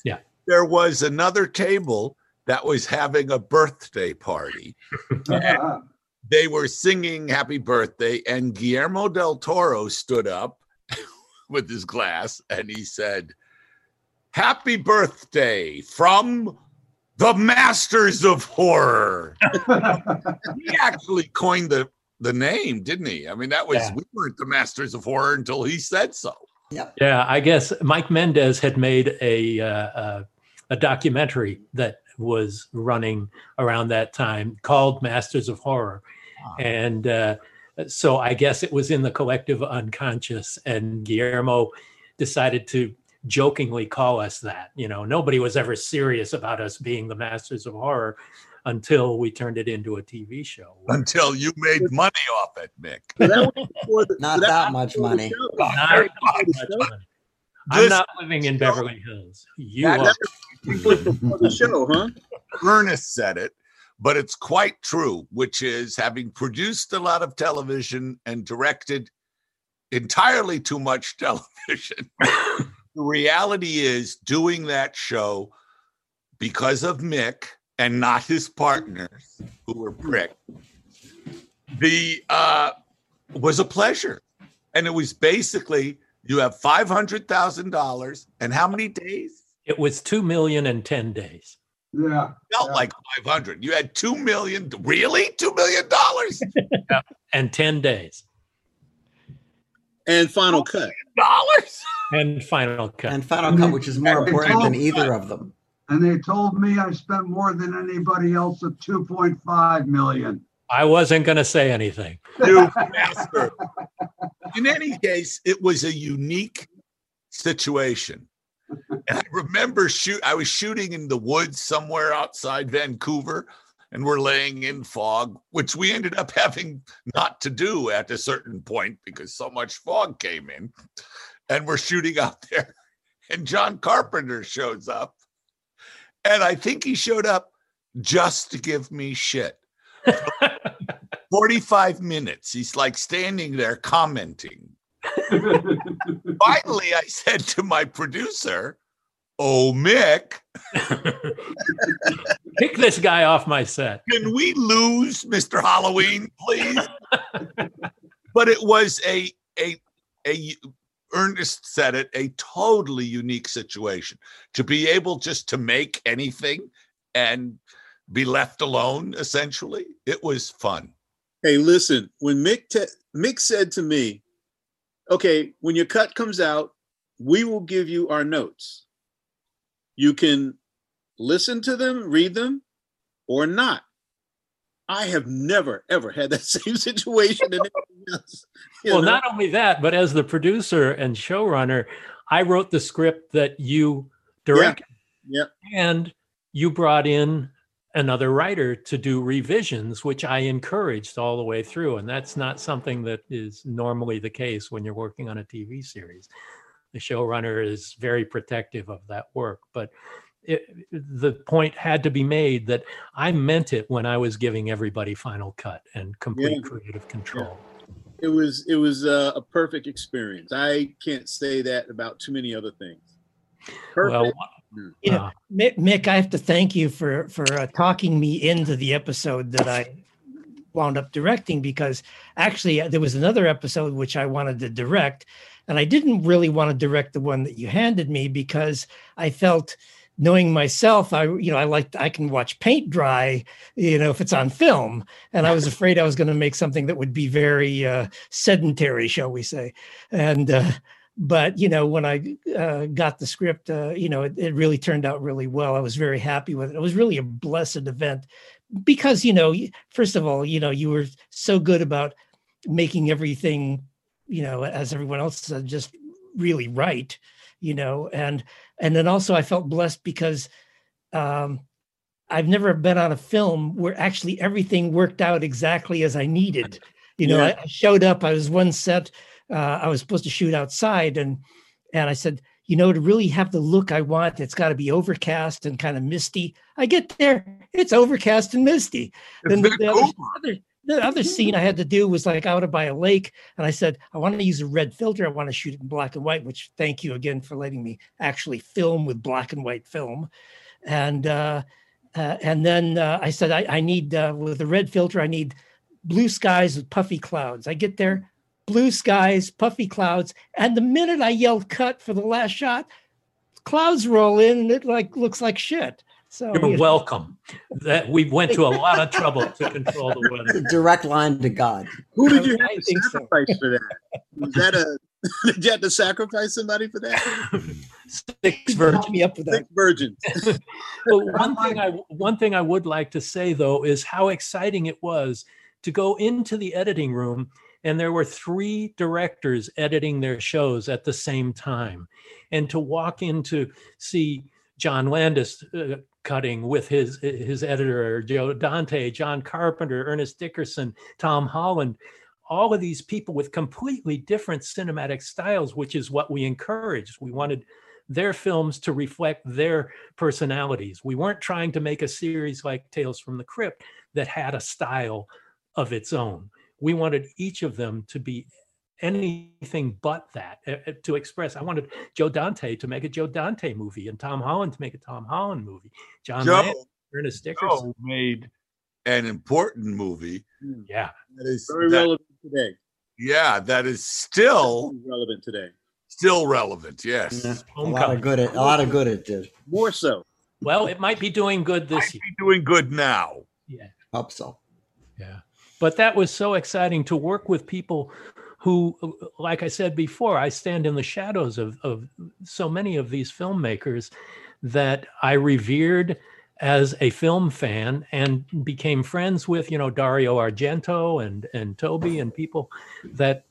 Yeah. There was another table that was having a birthday party. and they were singing happy birthday, and Guillermo del Toro stood up with his glass and he said, Happy birthday from the Masters of Horror. he actually coined the, the name, didn't he? I mean, that was, Yeah. we weren't the Masters of Horror until he said so. Yeah, I guess Mike Mendez had made a uh, uh, a documentary that was running around that time called Masters of Horror, and uh, so I guess it was in the collective unconscious. And Guillermo decided to jokingly call us that. You know, nobody was ever serious about us being the Masters of Horror until we turned it into a TV show. Until you made money off it, Mick. Not that much money. Not that much money. I'm not living in Beverly Hills. You That- are. the show, huh? Ernest said it, but it's quite true, which is having produced a lot of television and directed entirely too much television. The reality is doing that show because of Mick and not his partners who were prick. The uh was a pleasure. And it was basically you have five hundred thousand dollars and how many days? It was two million ten days. Yeah. felt like 500 you had 2 million really 2 million dollars and 10 days And Final Cut. dollars and final cut And Final Cut, which is more important than either of them. And they told me I spent more than anybody else at 2.5 million. i wasn't going to say anything you bastard. in any case it was a unique situation and i remember shoot i was shooting in the woods somewhere outside vancouver and we're laying in fog which we ended up having not to do at a certain point because so much fog came in and we're shooting out there and john carpenter shows up And I think he showed up just to give me shit. 45 minutes. He's like standing there commenting. Finally, I said to my producer, Oh, Mick, Kick this guy off my set. can we lose Mr. Halloween, please? but it was a a a Ernest said it, a totally unique situation to be able just to make anything and be left alone essentially. It was fun. Hey, listen, when Mick te- Mick said to me, "Okay, when your cut comes out, we will give you our notes. You can listen to them, read them, or not." I have never ever had that same situation in else. well, know? not only that, but as the producer and showrunner, I wrote the script that you directed, yeah. and you brought in another writer to do revisions, which I encouraged all the way through. And that's not something that is normally the case when you're working on a TV series. The showrunner is very protective of that work, but it, the point had to be made that I meant it when I was giving everybody final cut and complete Yeah. creative control. it was it was uh, a perfect experience. I can't say that about too many other things. Perfect. Well. You know, Mick, Mick, I have to thank you for for uh, talking me into the episode that I wound up directing because actually uh, there was another episode which I wanted to direct, and I didn't really want to direct the one that you handed me because I felt knowing myself i you know i like i can watch paint dry you know if it's on film and i was afraid i was going to make something that would be very uh, sedentary shall we say. And uh, but you know when i uh, got the script uh, you know it, it really turned out really well. I was very happy with it. It was really a blessed event because you know first of all you know you were so good about making everything you know as everyone else said just really right you know and and then also i felt blessed because um i've never been on a film where actually everything worked out exactly as i needed you know Yeah. I, showed up i was one set uh, i was supposed to shoot outside and and i said you know to really have the look i want it's got to be overcast and kind of misty i get there it's overcast and misty then the, the other, other the other scene I had to do was like out by a lake, and I said I want to use a red filter. I want to shoot it in black and white. Which thank you again for letting me actually film with black and white film, and uh, uh, and then uh, I said I, I need uh, with the red filter I need blue skies with puffy clouds. I get there, blue skies, puffy clouds, and the minute I yelled cut for the last shot, clouds roll in and it like looks like shit. So You're you know. welcome. That we went to a lot of trouble to control the weather. A direct line to God. Who did you have I to think so. sacrifice for that? Was that a did you have to sacrifice somebody for that? Six virgins. me up with that. Six virgins. Well, one thing I one thing I would like to say though is how exciting it was to go into the editing room and there were three directors editing their shows at the same time, and to walk in to see John Landis uh, cutting with his his editor Joe Dante, John Carpenter, Ernest Dickerson, Tom Holland. All of these people with completely different cinematic styles, which is what we encouraged. We wanted their films to reflect their personalities. We weren't trying to make a series like Tales from the Crypt that had a style of its own. We wanted each of them to be anything but that uh, to express. I wanted Joe Dante to make a Joe Dante movie and Tom Holland to make a Tom Holland movie. John Joe- Landis, Ernest Dickerson. Joe made an important movie. Yeah. That is Very that- relevant today. Yeah, that is still relevant today. still relevant. Yes. Yeah, a lot of good. It, a lot of good it did. More so. Well, it might be doing good this year. Doing good now. Yeah. Hope so. Yeah. But that was so exciting to work with people who, like I said before, I stand in the shadows of, of so many of these filmmakers that I revered as a film fan and became friends with, you know, Dario Argento and, and Tobe and people that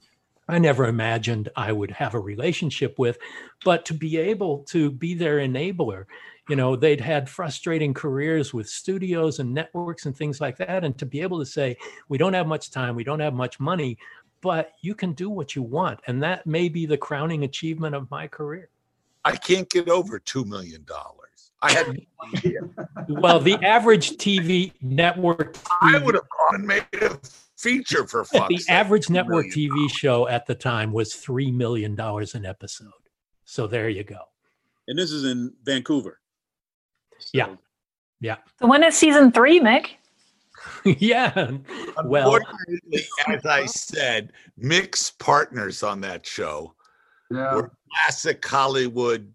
I never imagined I would have a relationship with. But to be able to be their enabler, you know, they'd had frustrating careers with studios and networks and things like that. And to be able to say, we don't have much time, we don't have much money, but you can do what you want. And that may be the crowning achievement of my career. I can't get over two million dollars. I had no idea. Well, the average TV network. I would have gone and made a feature for fuck's the sake. average network TV show at the time was three million dollars an episode. So there you go. And this is in Vancouver. Yeah, yeah, So when is season three, Mick? yeah. Well, as I said, Mick's partners on that show Yeah. were classic Hollywood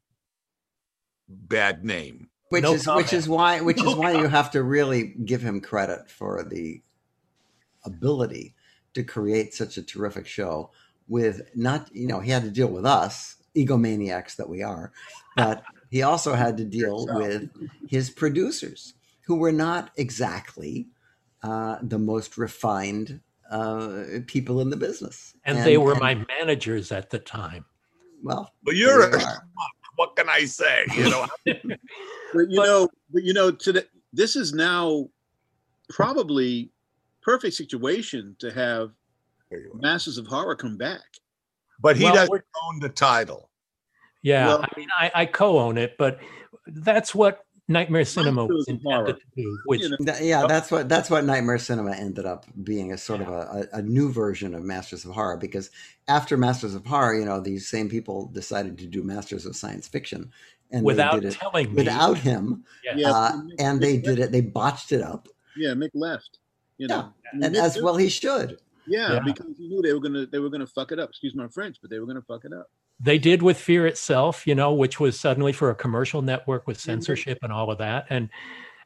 bad name. which No is which is why which No is why you have to really give him credit for the ability to create such a terrific show with not you know he had to deal with us egomaniacs that we are but he also had to deal with his producers who were not exactly uh, the most refined uh, people in the business and, they were and- my managers at the time. well But you're a you what can I say? You know, But you know, but you know, today this is now probably perfect situation to have Masters of Horror come back. but he Well, doesn't own the title. Yeah, Well- I mean, I, I co-own it, but that's what Nightmare Cinema was Masters of Horror. intended to do. Which You know, Th- yeah, that's what that's what Nightmare Cinema ended up being a sort of a, a, a new version of Masters of Horror because after Masters of Horror, you know, these same people decided to do Masters of Science Fiction, and they without did it telling me, without him, Yes. Yeah, uh, Mick- and they did it. They botched it up, Yeah, Mick left. You know, I mean, and as did- well he should. Yeah, Yeah. because he knew they were gonna they were gonna fuck it up. Excuse my French, but they were gonna fuck it up. They did with Fear itself, you know, which was suddenly for a commercial network with Mm-hmm. censorship and all of that, and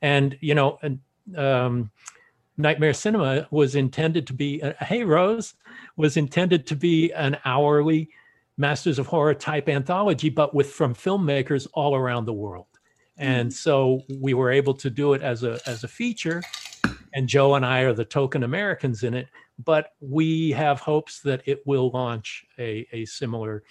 and you know, and um, Nightmare Cinema was intended to be. Uh, hey, Rose was intended to be an hourly Masters of Horror type anthology, but with from filmmakers all around the world. And so we were able to do it as a as a feature, and Joe and I are the token Americans in it. But we have hopes that it will launch a a similar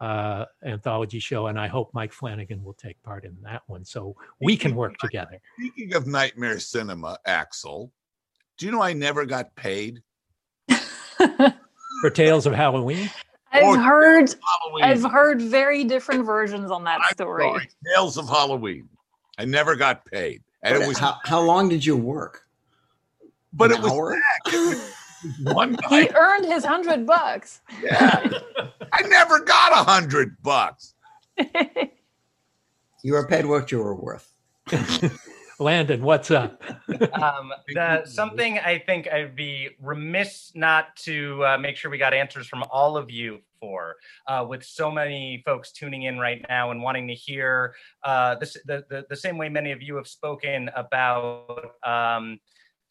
uh, anthology show, and I hope Mike Flanagan will take part in that one, so we can work together. Speaking of Nightmare Cinema, Axelle, do you know I never got paid? For Tales of Halloween, I've heard Halloween. I've heard very different versions on that I'm story. sorry, Tales of Halloween. I never got paid, and it was, how, how long did you work? but An it was hour? one He earned his hundred bucks. Yeah, I never got a hundred bucks. You were paid what you were worth. Landon, what's up? um, the, something I think I'd be remiss not to uh, make sure we got answers from all of you for, uh, with so many folks tuning in right now and wanting to hear uh, this, the, the the same way many of you have spoken about. Um,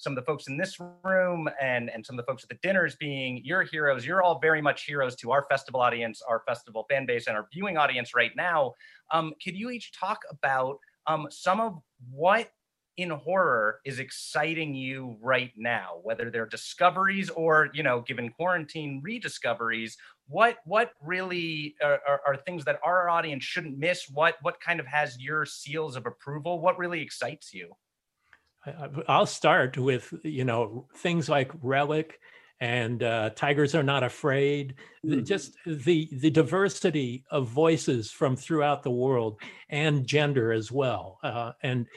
some of the folks in this room and and some of the folks at the dinners being your heroes. You're all very much heroes to our festival audience our festival fan base and our viewing audience right now. Um, could you each talk about um, some of what in horror is exciting you right now? Whether they're discoveries or you know given quarantine rediscoveries what what really are, are, are things that our audience shouldn't miss? What what kind of has your seals of approval? What really excites you I'll start with you know things like Relic and uh, Tigers Are Not Afraid. The- Just the the diversity of voices from throughout the world and gender as well, uh, and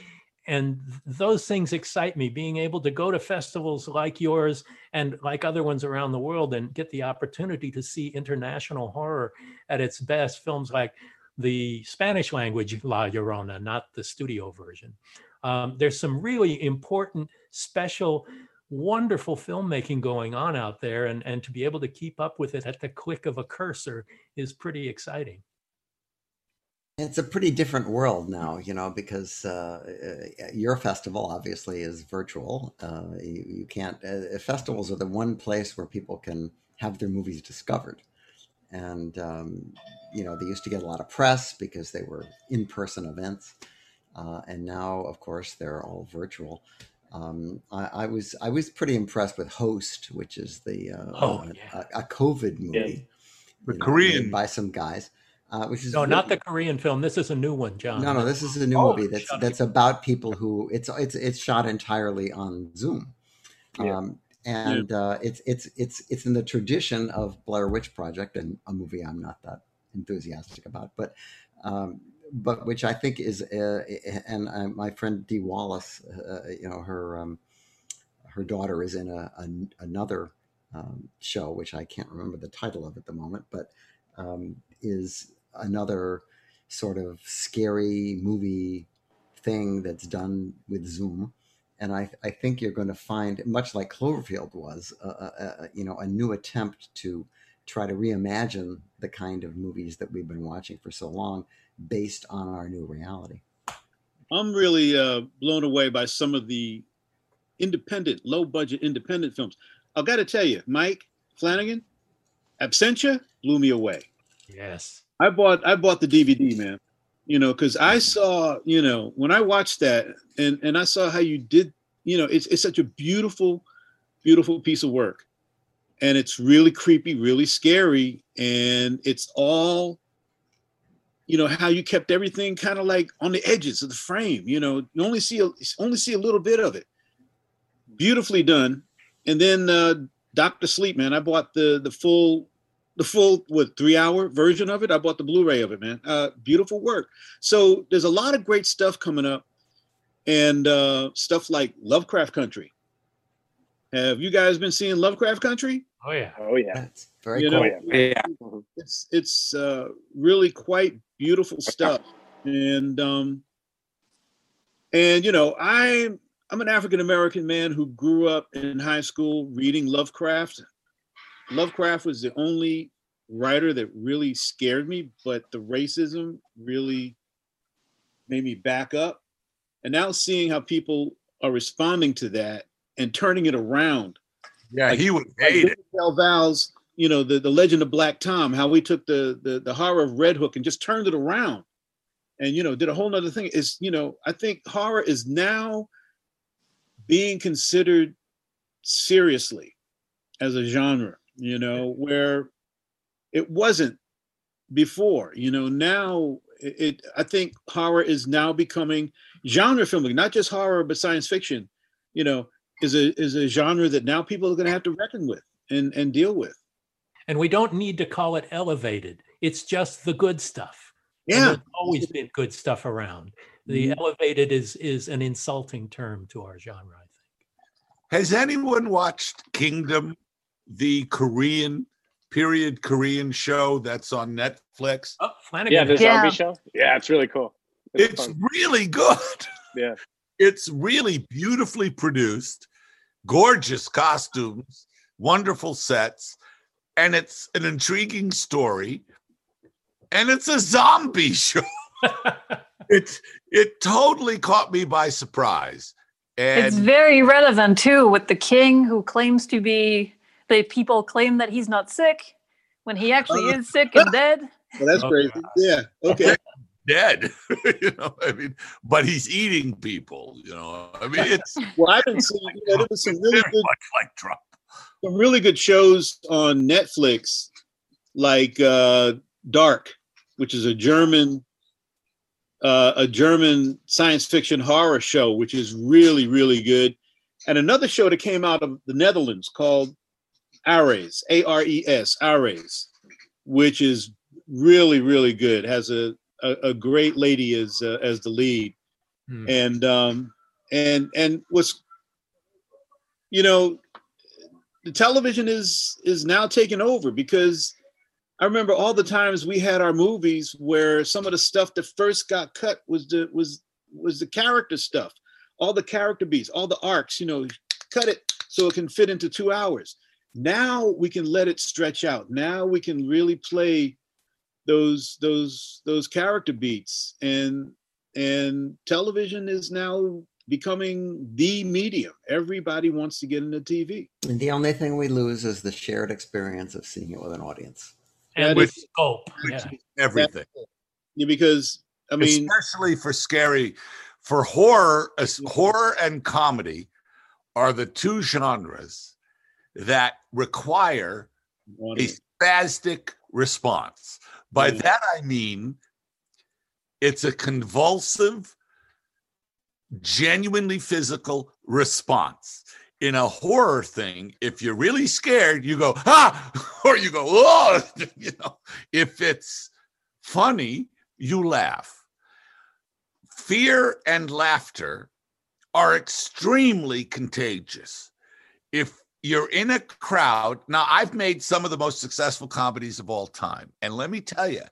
and those things excite me. Being able to go to festivals like yours and like other ones around the world and get the opportunity to see international horror at its best. Films like the Spanish language La Llorona, not the studio version. Um, there's some really important, special, wonderful filmmaking going on out there, and, and to be able to keep up with it at the click of a cursor is pretty exciting. It's a pretty different world now, you know, because uh, uh, your festival obviously is virtual. Uh, you, you can't, uh, festivals are the one place where people can have their movies discovered. And, um, you know, they used to get a lot of press because they were in person events. Uh, and now, of course, they're all virtual. Um, I, I was I was pretty impressed with Host, which is the uh, Oh, a, a COVID movie, The you know, Korean. by some guys, uh, which is No, not the Korean film. This is a new one, John. no, no, this is a new Oh, movie that's shut that's about people who it's it's it's shot entirely on Zoom, Yeah. um, and uh, it's it's it's it's in the tradition of Blair Witch Project and a movie I'm not that enthusiastic about. But um, but which I think is, uh, and uh, my friend Dee Wallace, uh, you know, her um, her daughter is in a, a another um, show, which I can't remember the title of at the moment, but um, is another sort of scary movie thing that's done with Zoom. And I, I think you're going to find, much like Cloverfield was, a, a, you know, a new attempt to try to reimagine the kind of movies that we've been watching for so long based on our new reality. I'm really uh, blown away by some of the independent, low budget independent films. I've got to tell you, Mike Flanagan, Absentia blew me away. Yes. I bought I bought the DVD, man. You know, because I saw, you know, when I watched that and and I saw how you did, you know, it's it's such a beautiful, beautiful piece of work. And it's really creepy, really scary, and it's all you know how you kept everything kind of like on the edges of the frame you know you only see a only see a little bit of it. Beautifully done. And then uh dr sleep man i bought the the full the full what three hour version of it? I bought the blu-ray of it man. Uh beautiful work. So there's a lot of great stuff coming up and uh stuff like lovecraft country. Have you guys been seeing lovecraft country? Oh yeah. Oh yeah. That's very you cool. know, Yeah. it's it's uh, really quite beautiful stuff and um and you know i i'm an african american man who grew up in high school reading lovecraft lovecraft was the only writer that really scared me but the racism really made me back up and now seeing how people are responding to that and turning it around Yeah, he would like hate it. LaValle's, you know, the, the legend of Black Tom, how we took the, the the horror of Red Hook and just turned it around and you know did a whole nother thing. Is you know, I think horror is now being considered seriously as a genre, you know, where it wasn't before. You know, now it, I think horror is now becoming genre filming, not just horror, but science fiction, you know, is a is a genre that now people are gonna have to reckon with and, and deal with. And we don't need to call it elevated. It's just the good stuff. Yeah. there's always been good stuff around. The Mhm. elevated is is an insulting term to our genre. I think. Has anyone watched Kingdom, the Korean period Korean show that's on Netflix? Oh, Flanagan. Yeah, the has- zombie show. Yeah, it's really cool. It's fun. really good. Yeah. It's really beautifully produced, gorgeous costumes, wonderful sets, and it's an intriguing story. And it's a zombie show. it it totally caught me by surprise. And it's very relevant too with the king who claims to be the people claim that he's not sick when he actually uh-huh. is sick and dead. Well, that's Oh, crazy. Yeah. Okay. dead. you know, I mean, but he's eating people, you know. I mean, it's Well, I've been seeing you know, there was some really good much like Trump. Some really good shows on Netflix, like uh, Dark, which is a German uh, a German science fiction horror show, which is really really good, and another show that came out of the Netherlands called Ares, A R E S, Ares, which is really really good. Has a a, a great lady as uh, as the lead, Hmm. and um and and what's you know the television is is now taking over because I remember all the times we had our movies where some of the stuff that first got cut was the was was the character stuff, all the character beats, all the arcs. You know, cut it so it can fit into two hours. Now we can let it stretch out. Now we can really play those those those character beats and and television is now becoming the medium. Everybody wants to get into TV. And the only thing we lose is the shared experience of seeing it with an audience. And That the is- scope. Yeah. Everything. Yeah, because I mean, especially for scary, for horror, mm-hmm. horror and comedy are the two genres that require a spastic response. By Yeah. that I mean it's a convulsive, genuinely physical response. In a horror thing, if you're really scared, you go, ah, or you go, oh, you know, if it's funny, you laugh. Fear and laughter are extremely contagious. If you're in a crowd, now I've made some of the most successful comedies of all time. And let me tell you,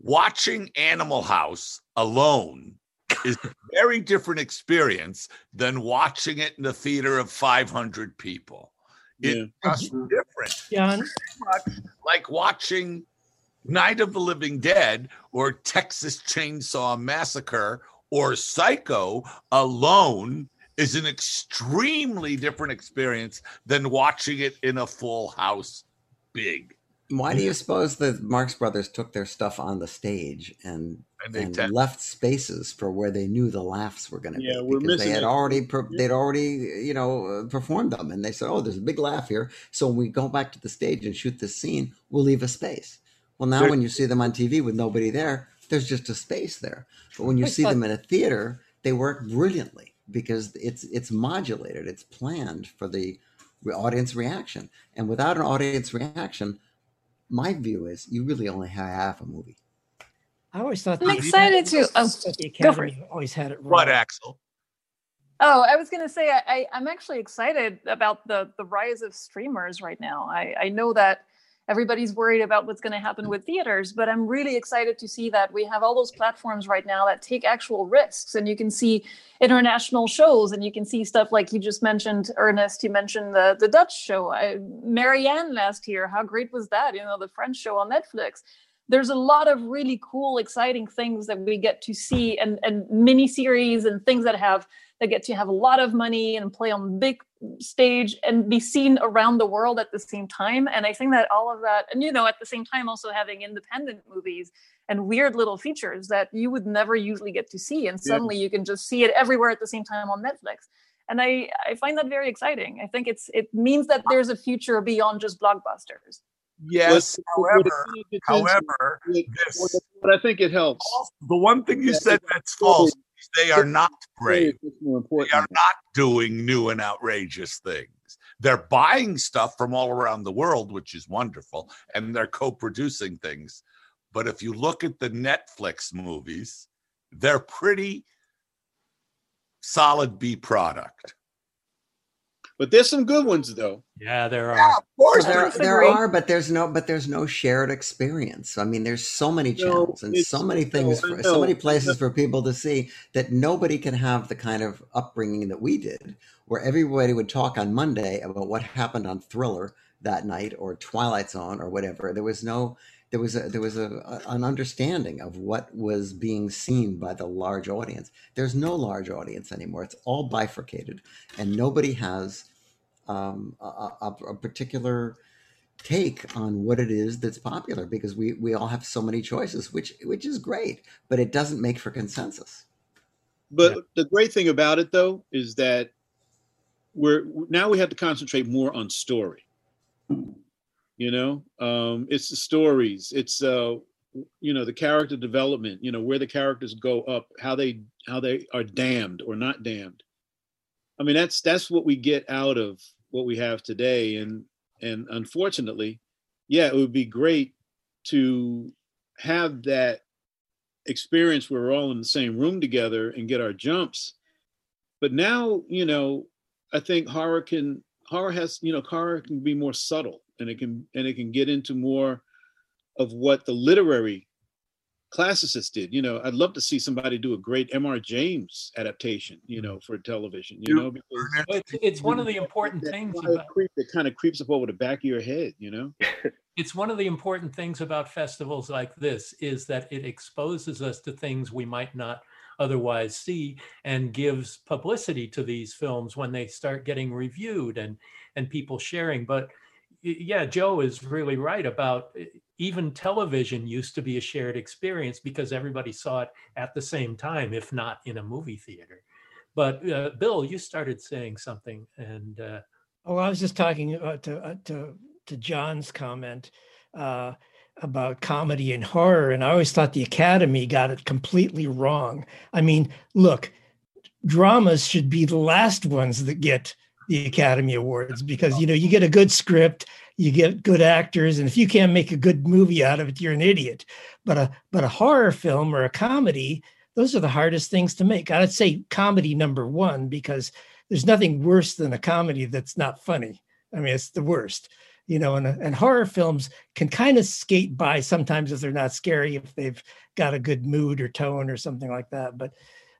watching Animal House alone is a very different experience than watching it in a theater of 500 people. It's just mm-hmm. different. John, much like watching Night of the Living Dead or Texas Chainsaw Massacre or Psycho alone is an extremely different experience than watching it in a full house big. Why do you suppose the Marx Brothers took their stuff on the stage and And they and left spaces for where they knew the laughs were going to Yeah, be we're because they had it. already per- they'd already you know uh, performed them. And they said oh there's a big laugh here. So when we go back to the stage and shoot this scene we'll leave a space. Well now There- when you see them on TV with nobody there there's just a space there. But when you I see thought- them in a theater they work brilliantly because it's it's modulated it's planned for the re- audience reaction. And without an audience reaction my view is you really only have half a movie I always thought. I'm excited to- oh, the go for it. Academy always had it wrong. What, Axelle? Oh, I was gonna say I, I, I'm actually excited about the the rise of streamers right now. I, I know that everybody's worried about what's going to happen with theaters, but I'm really excited to see that we have all those platforms right now that take actual risks, and you can see international shows, and you can see stuff like you just mentioned, Ernest. You mentioned the the Dutch show, I, Marianne last year. How great was that? You know, the French show on Netflix there's a lot of really cool exciting things that we get to see and and mini series and things that have that get to have a lot of money and play on big stage and be seen around the world at the same time. And i think that all of that and you know at the same time also having independent movies and weird little features that you would never usually get to see. And Yeah. suddenly you can just see it everywhere at the same time on netflix. And i i find that very exciting. I think it's it means that there's a future beyond just blockbusters Yes, however, what it depends- however, this, But I think it helps. the one thing you said that's false they are not brave. It's more important. They are not doing new and outrageous things. They're buying stuff from all around the world, which is wonderful, and they're co-producing things. But if you look at the Netflix movies, they're pretty solid B product. But there's some good ones though. Yeah, there are. Yeah, of course. Well, there, there are, but there's no, but there's no shared experience. I mean, there's so many No, channels and so many things, I for, know, so many I places for people to see that nobody can have the kind of upbringing that we did, where everybody would talk on Monday about what happened on Thriller that night or Twilight Zone or whatever. There was no, there was a, there was a, a- an understanding of what was being seen by the large audience. There's no large audience anymore. It's all bifurcated, and nobody has um, a, a, a particular take on what it is that's popular because we we all have so many choices which which is great but it doesn't make for consensus But the great thing about it though is that we're now we have to concentrate more on story. You know, um, it's the stories. It's uh, you know the character development. You know where the characters go up, how they how they are damned or not damned. I mean that's that's what we get out of what we have today, and and unfortunately, yeah, it would be great to have that experience where we're all in the same room together and get our jumps. But now, you know, I think horror can horror has, you know, horror can be more subtle and it can and it can get into more of what the literary classicists did. You know, I'd love to see somebody do a great M.R. James adaptation, you know, for television, you know, because It's, it's one of the important that things kind of about creep that kind of creeps up over the back of your head, you know. it's one of the important things about festivals like this is that it exposes us to things we might not otherwise see and gives publicity to these films when they start getting reviewed and and people sharing but y- yeah joe is really right about even television used to be a shared experience because everybody saw it at the same time if not in a movie theater but uh, bill you started saying something and uh, Oh, I was just talking uh, to uh, to to John's comment uh, about comedy and horror, and I always thought the Academy got it completely wrong. I mean, look, dramas should be the last ones that get the Academy Awards because you know you get a good script, you get good actors, and if you can't make a good movie out of it, you're an idiot. But a but a horror film or a comedy, those are the hardest things to make. I'd say comedy number one because there's nothing worse than a comedy that's not funny. I mean, it's the worst, you know. And and horror films can kind of skate by sometimes if they're not scary, if they've got a good mood or tone or something like that. But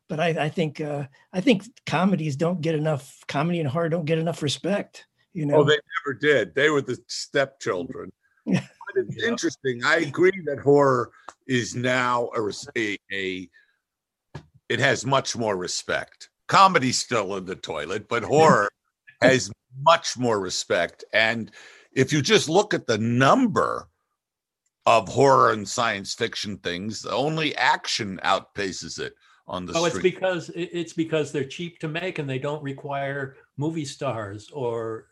but I, I think uh, I think comedies don't get enough comedy and horror don't get enough respect. You know, Oh, they never did. They were the stepchildren. but it's interesting. I agree that horror is now a, a, a it has much more respect. Comedy's still in the toilet, but horror has much more respect. And if you just look at the number of horror and science fiction things, only action outpaces it on the Oh, it's because it's because they're cheap to make and they don't require movie stars or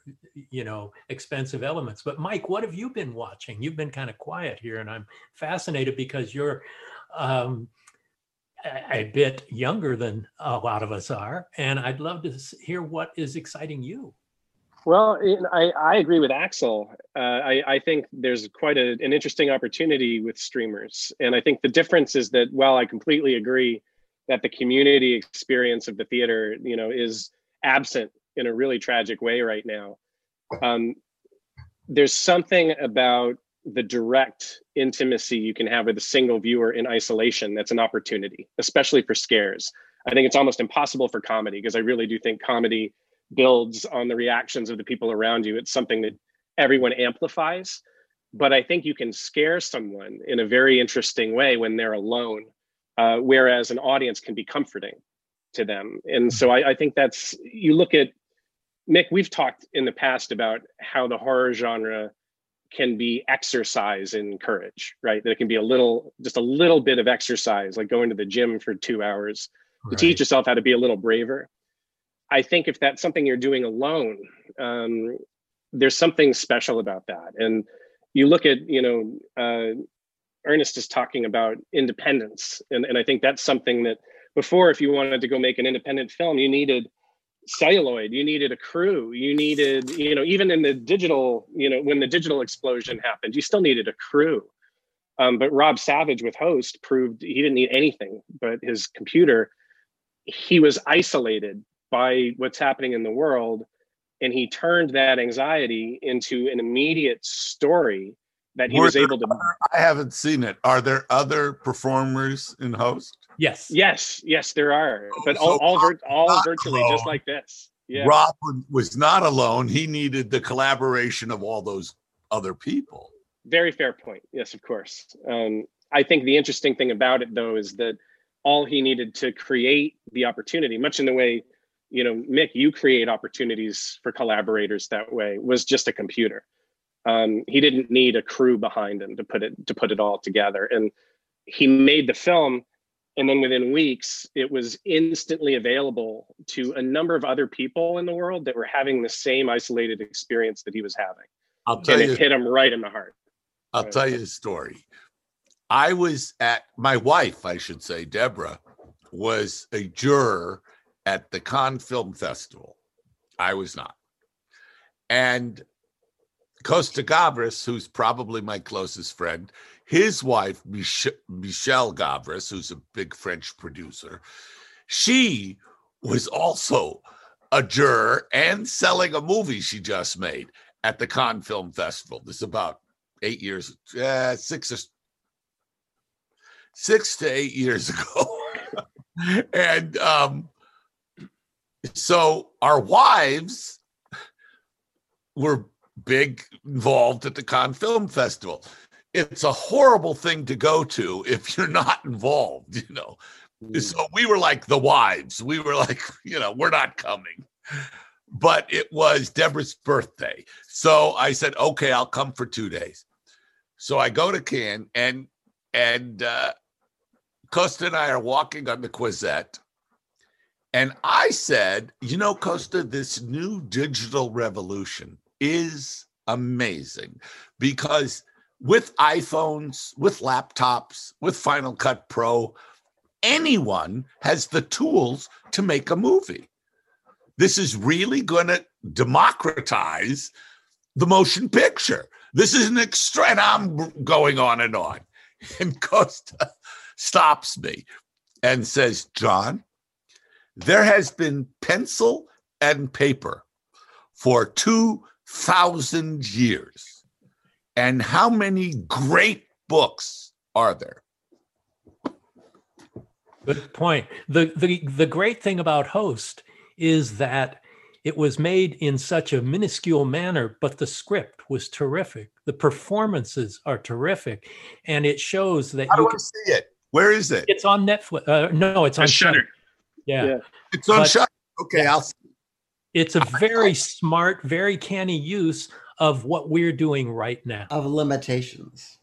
you know expensive elements. But Mike, what have you been watching? You've been kind of quiet here, and I'm fascinated because you're um, a a bit younger than a lot of us are, and I'd love to hear what is exciting you. Well, I, I agree with Axelle. Uh, I, I think there's quite a, an interesting opportunity with streamers. And I think the difference is that while I completely agree that the community experience of the theater, you know, is absent in a really tragic way right now, um, there's something about the direct intimacy you can have with a single viewer in isolation that's an opportunity, especially for scares. I think it's almost impossible for comedy because I really do think comedy builds on the reactions of the people around you. It's something that everyone amplifies. But I think you can scare someone in a very interesting way when they're alone, uh, whereas an audience can be comforting to them. And so I, I think that's, you look at, Mick, we've talked in the past about how the horror genre can be exercise in courage, right? That it can be a little, just a little bit of exercise, like going to the gym for two hours to teach yourself how to be a little braver. I think if that's something you're doing alone, um, there's something special about that. And you look at, you know, uh, Ernest is talking about independence. And, and I think that's something that before, if you wanted to go make an independent film, you needed celluloid, you needed a crew, you needed, you know, even in the digital, you know, when the digital explosion happened, you still needed a crew. Um, but Rob Savage with Host proved he didn't need anything but his computer. He was isolated by what's happening in the world. And he turned that anxiety into an immediate story that he Were was able to. other- I haven't seen it. Are there other performers in host? Yes. Yes, yes, there are, but So all all, vir- all not virtually just like this. Yeah. Rob was not alone. He needed the collaboration of all those other people. Very fair point. Yes, of course. Um, I think the interesting thing about it, though, is that all he needed to create the opportunity, much in the way, you know, Mick, you create opportunities for collaborators that way, was just a computer. Um, he didn't need a crew behind him to put it to put it all together, and he made the film. And then within weeks, it was instantly available to a number of other people in the world that were having the same isolated experience that he was having. I'll tell and you. it hit him right in the heart. I'll tell you a story. I was at my wife, I should say, Deborah, was a juror at the Cannes Film Festival. I was not. And Costa Gavras, who's probably my closest friend, his wife, Mich- Michelle Gavras, who's a big French producer, she was also a juror and selling a movie she just made at the Cannes Film Festival. This is about eight years, uh, six or six to eight years ago. and um, so our wives were big involved at the Cannes Film Festival. It's a horrible thing to go to if you're not involved, you know. So we were like the wives. We were like, you know, we're not coming. But it was Deborah's birthday. So I said, okay, I'll come for two days. So I go to Cannes and and uh Costa and I are walking on the Croisette. And I said, you know, Costa, this new digital revolution is amazing because with iPhones, with laptops, with Final Cut Pro, anyone has the tools to make a movie. This is really going to democratize the motion picture. This is an extra, and I'm going on and on. And Costa stops me and says, John, there has been pencil and paper for 2,000 years. And how many great books are there? Good point. The, the the great thing about Host is that it was made in such a minuscule manner, but the script was terrific. The performances are terrific, and it shows that How you do can see it? Where is it? It's on Netflix. Uh, no, it's on Shudder. Yeah. Yeah. It's on But- Shudder. Okay, I'll. It's a very smart, very canny use of what we're doing right now. Of limitations.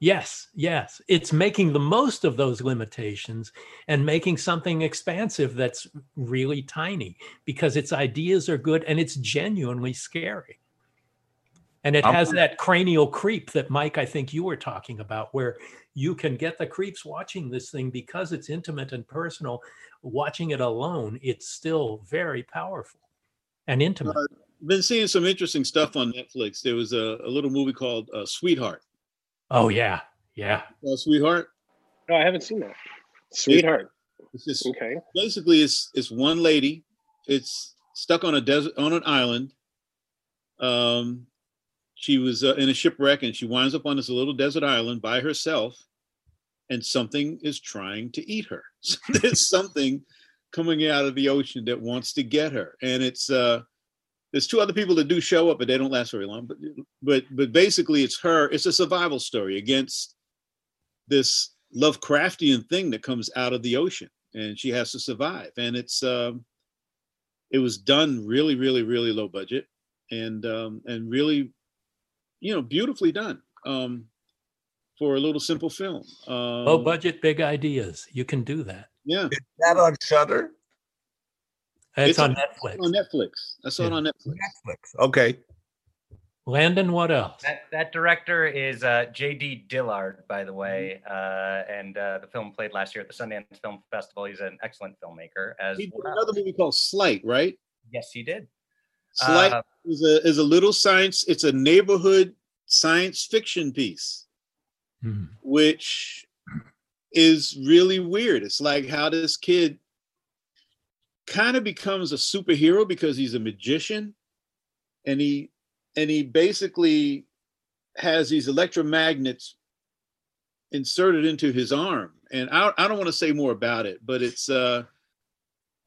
Yes, yes. It's making the most of those limitations and making something expansive that's really tiny because its ideas are good and it's genuinely scary. And it I'm- has that cranial creep that Mike, I think you were talking about, where you can get the creeps watching this thing because it's intimate and personal. Watching it alone, it's still very powerful and intimate. Uh, been seeing some interesting stuff on Netflix. There was a, a little movie called uh, Sweetheart. Oh, yeah. Yeah. Uh, Sweetheart. No, I haven't seen that. Sweetheart. It's just Okay. basically it's it's one lady. It's stuck on a desert on an island. Um, she was uh, in a shipwreck and she winds up on this little desert island by herself, and something is trying to eat her. So there's something coming out of the ocean that wants to get her, and it's uh, there's two other people that do show up, but they don't last very long. But but but basically, it's her. It's a survival story against this Lovecraftian thing that comes out of the ocean, and she has to survive. And it's um, it was done really, really, really low budget, and um, and really, you know, beautifully done um, for a little simple film. Um, Low budget, big ideas. You can do that. Yeah, Is that on Shudder? It's, on Netflix. On Netflix. I saw it on Netflix. Netflix. Okay. Landon, what else? That that director is uh, J.D. Dillard, by the way, uh, and uh, the film played last year at the Sundance Film Festival. He's an excellent filmmaker as He did well. another movie called Sleight, right? Yes, he did. Sleight Uh, is a is a little science. It's a neighborhood science fiction piece, Hmm. which is really weird. It's like how this kid kind of becomes a superhero because he's a magician, and he and he basically has these electromagnets inserted into his arm. And I, I don't want to say more about it, but it's uh,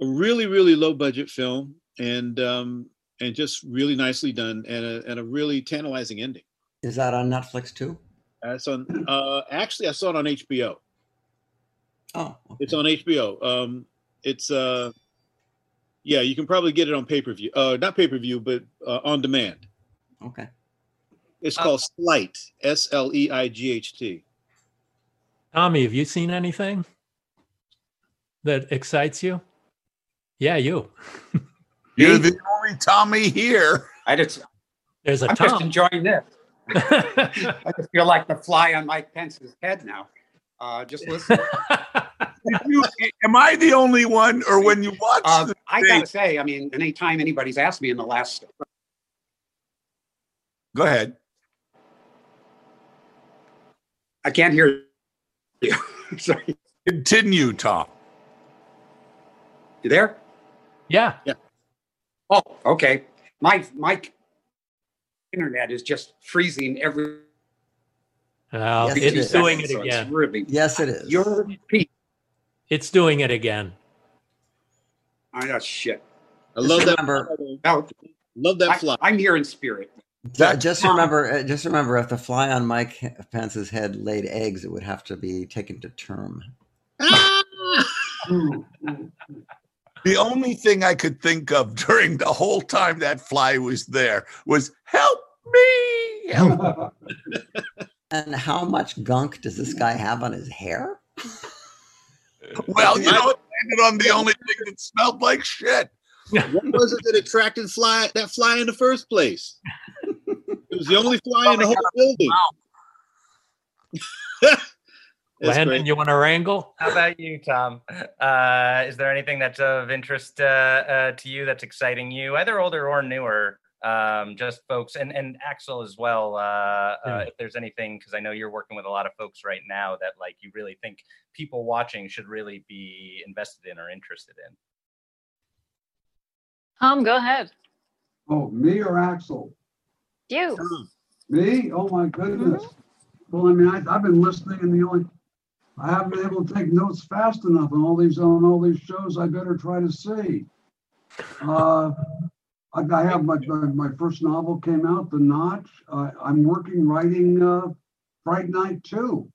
a really really low budget film and um, and just really nicely done and a, and a really tantalizing ending. Is that on Netflix too? That's on. Uh, actually, I saw it on HBO. Oh, It's on HBO. Um, it's uh, yeah, you can probably get it on pay per view. Uh, not pay per view, but uh, on demand. okay. It's Uh, called Sleight. S L E I G H T. Tommy, have you seen anything that excites you? Yeah, you. You're the only Tommy here. I just, There's a I'm just enjoying this. I just feel like the fly on Mike Pence's head now. Uh, just listen. Did you, am I the only one, or when you watch Uh, I thing- gotta say, I mean, anytime anybody's asked me in the last, Go ahead. I can't hear you. Sorry, Continue, Tom. you there? yeah. Yeah. Oh, okay. My my internet is just freezing every. Well, Yes, it's doing it so again. Really, Yes, it is. your piece. It's doing it again. I know shit. I Just love that. remember- No, Love that fly. I'm here in spirit. Ju- Just remember, uh, just remember, if the fly on Mike Pence's head laid eggs, it would have to be taken to term. The only thing I could think of during the whole time that fly was there was "Help me!" Help. And how much gunk does this guy have on his hair? well, you know, it landed on the only thing that smelled like shit. what was it that attracted fly that fly in the first place? It was the only fly in the whole building. That's Landon, great. you want to wrangle? How about you, Tom? Uh, is there anything that's of interest uh, uh, to you that's exciting you, either older or newer, um, just folks and and Axelle as well. Uh, uh, if there's anything, because I know you're working with a lot of folks right now that like you really think people watching should really be invested in or interested in. Tom, go ahead. Oh, me or Axelle? You. Me? Oh my goodness. Well, I mean, I, I've been listening and the only, I haven't been able to take notes fast enough on all these, on all these shows I better try to see. Uh, I, I have my, my first novel came out, The Notch. Uh, I'm working writing, uh, Fright Night two,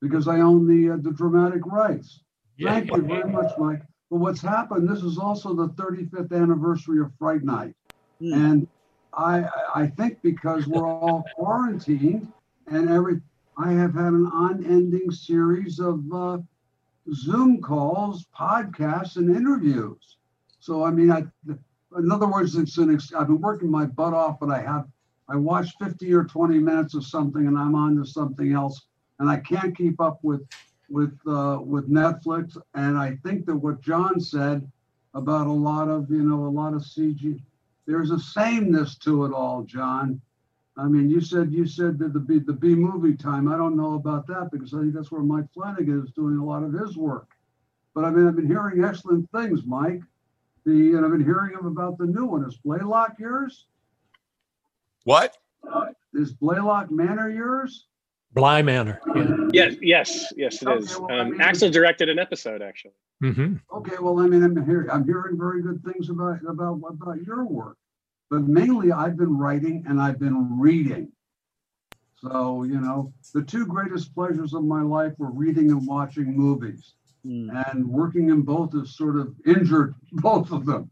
because I own the, uh, the dramatic rights. Thank you very much, Mike. But what's happened, this is also the 35th anniversary of Fright Night. And I, I think because we're all quarantined and every, I have had an unending series of uh, Zoom calls, podcasts, and interviews. So, I mean, I, in other words, it's an, ex- I've been working my butt off, but I have, I watch 50 or 20 minutes of something and I'm on to something else. And I can't keep up with, with, uh, with Netflix. And I think that what John said about a lot of, you know, a lot of CG, there's a sameness to it all, John. I mean, you said you said that the B the B movie time. I don't know about that because I think that's where Mike Flanagan is doing a lot of his work. But I mean, I've been hearing excellent things, Mike. The and I've been hearing him about the new one. Is Blaylock yours? What? Is Blaylock Manor yours? Bly Manor. Yeah. Yes, yes, yes, it Okay, is. well, I Um, mean- Axelle directed an episode actually. hmm Okay, well, I mean, I'm hearing I'm hearing very good things about about about your work, but mainly I've been writing and I've been reading. So you know, the two greatest pleasures of my life were reading and watching movies, and working in both has sort of injured both of them.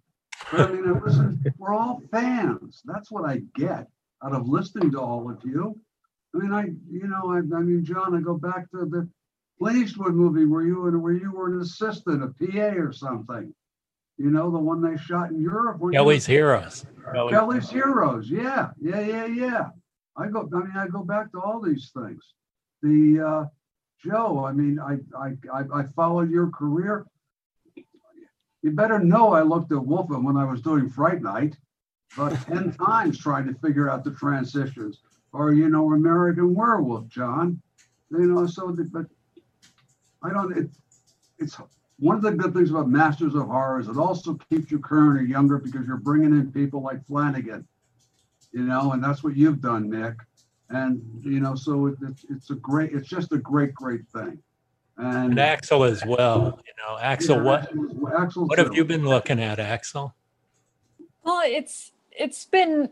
But I mean, I listen, we're all fans. That's what I get out of listening to all of you. I mean, I you know, I, I mean, John, I go back to the Clint Eastwood movie where you were where you were an assistant, a PA or something. You know, the one they shot in Europe. weren't you? Kelly's Heroes. Kelly's Heroes. Yeah, yeah, yeah, yeah. I go. I mean, I go back to all these things. The uh, Joe. I mean, I I I, I followed your career. You better know I looked at Wolfman when I was doing Fright Night, about ten times trying to figure out the transitions. Or you know, American Werewolf, John. You know, so the, but I don't. It, it's one of the good things about Masters of Horror is it also keeps you current or younger because you're bringing in people like Flanagan, you know, and that's what you've done, Nick. And you know, so it, it's it's a great. It's just a great, great thing. And, And Axelle as well. You know, Axelle, Yeah, what Axelle- Axelle what have you been looking at, Axelle? Well, it's it's been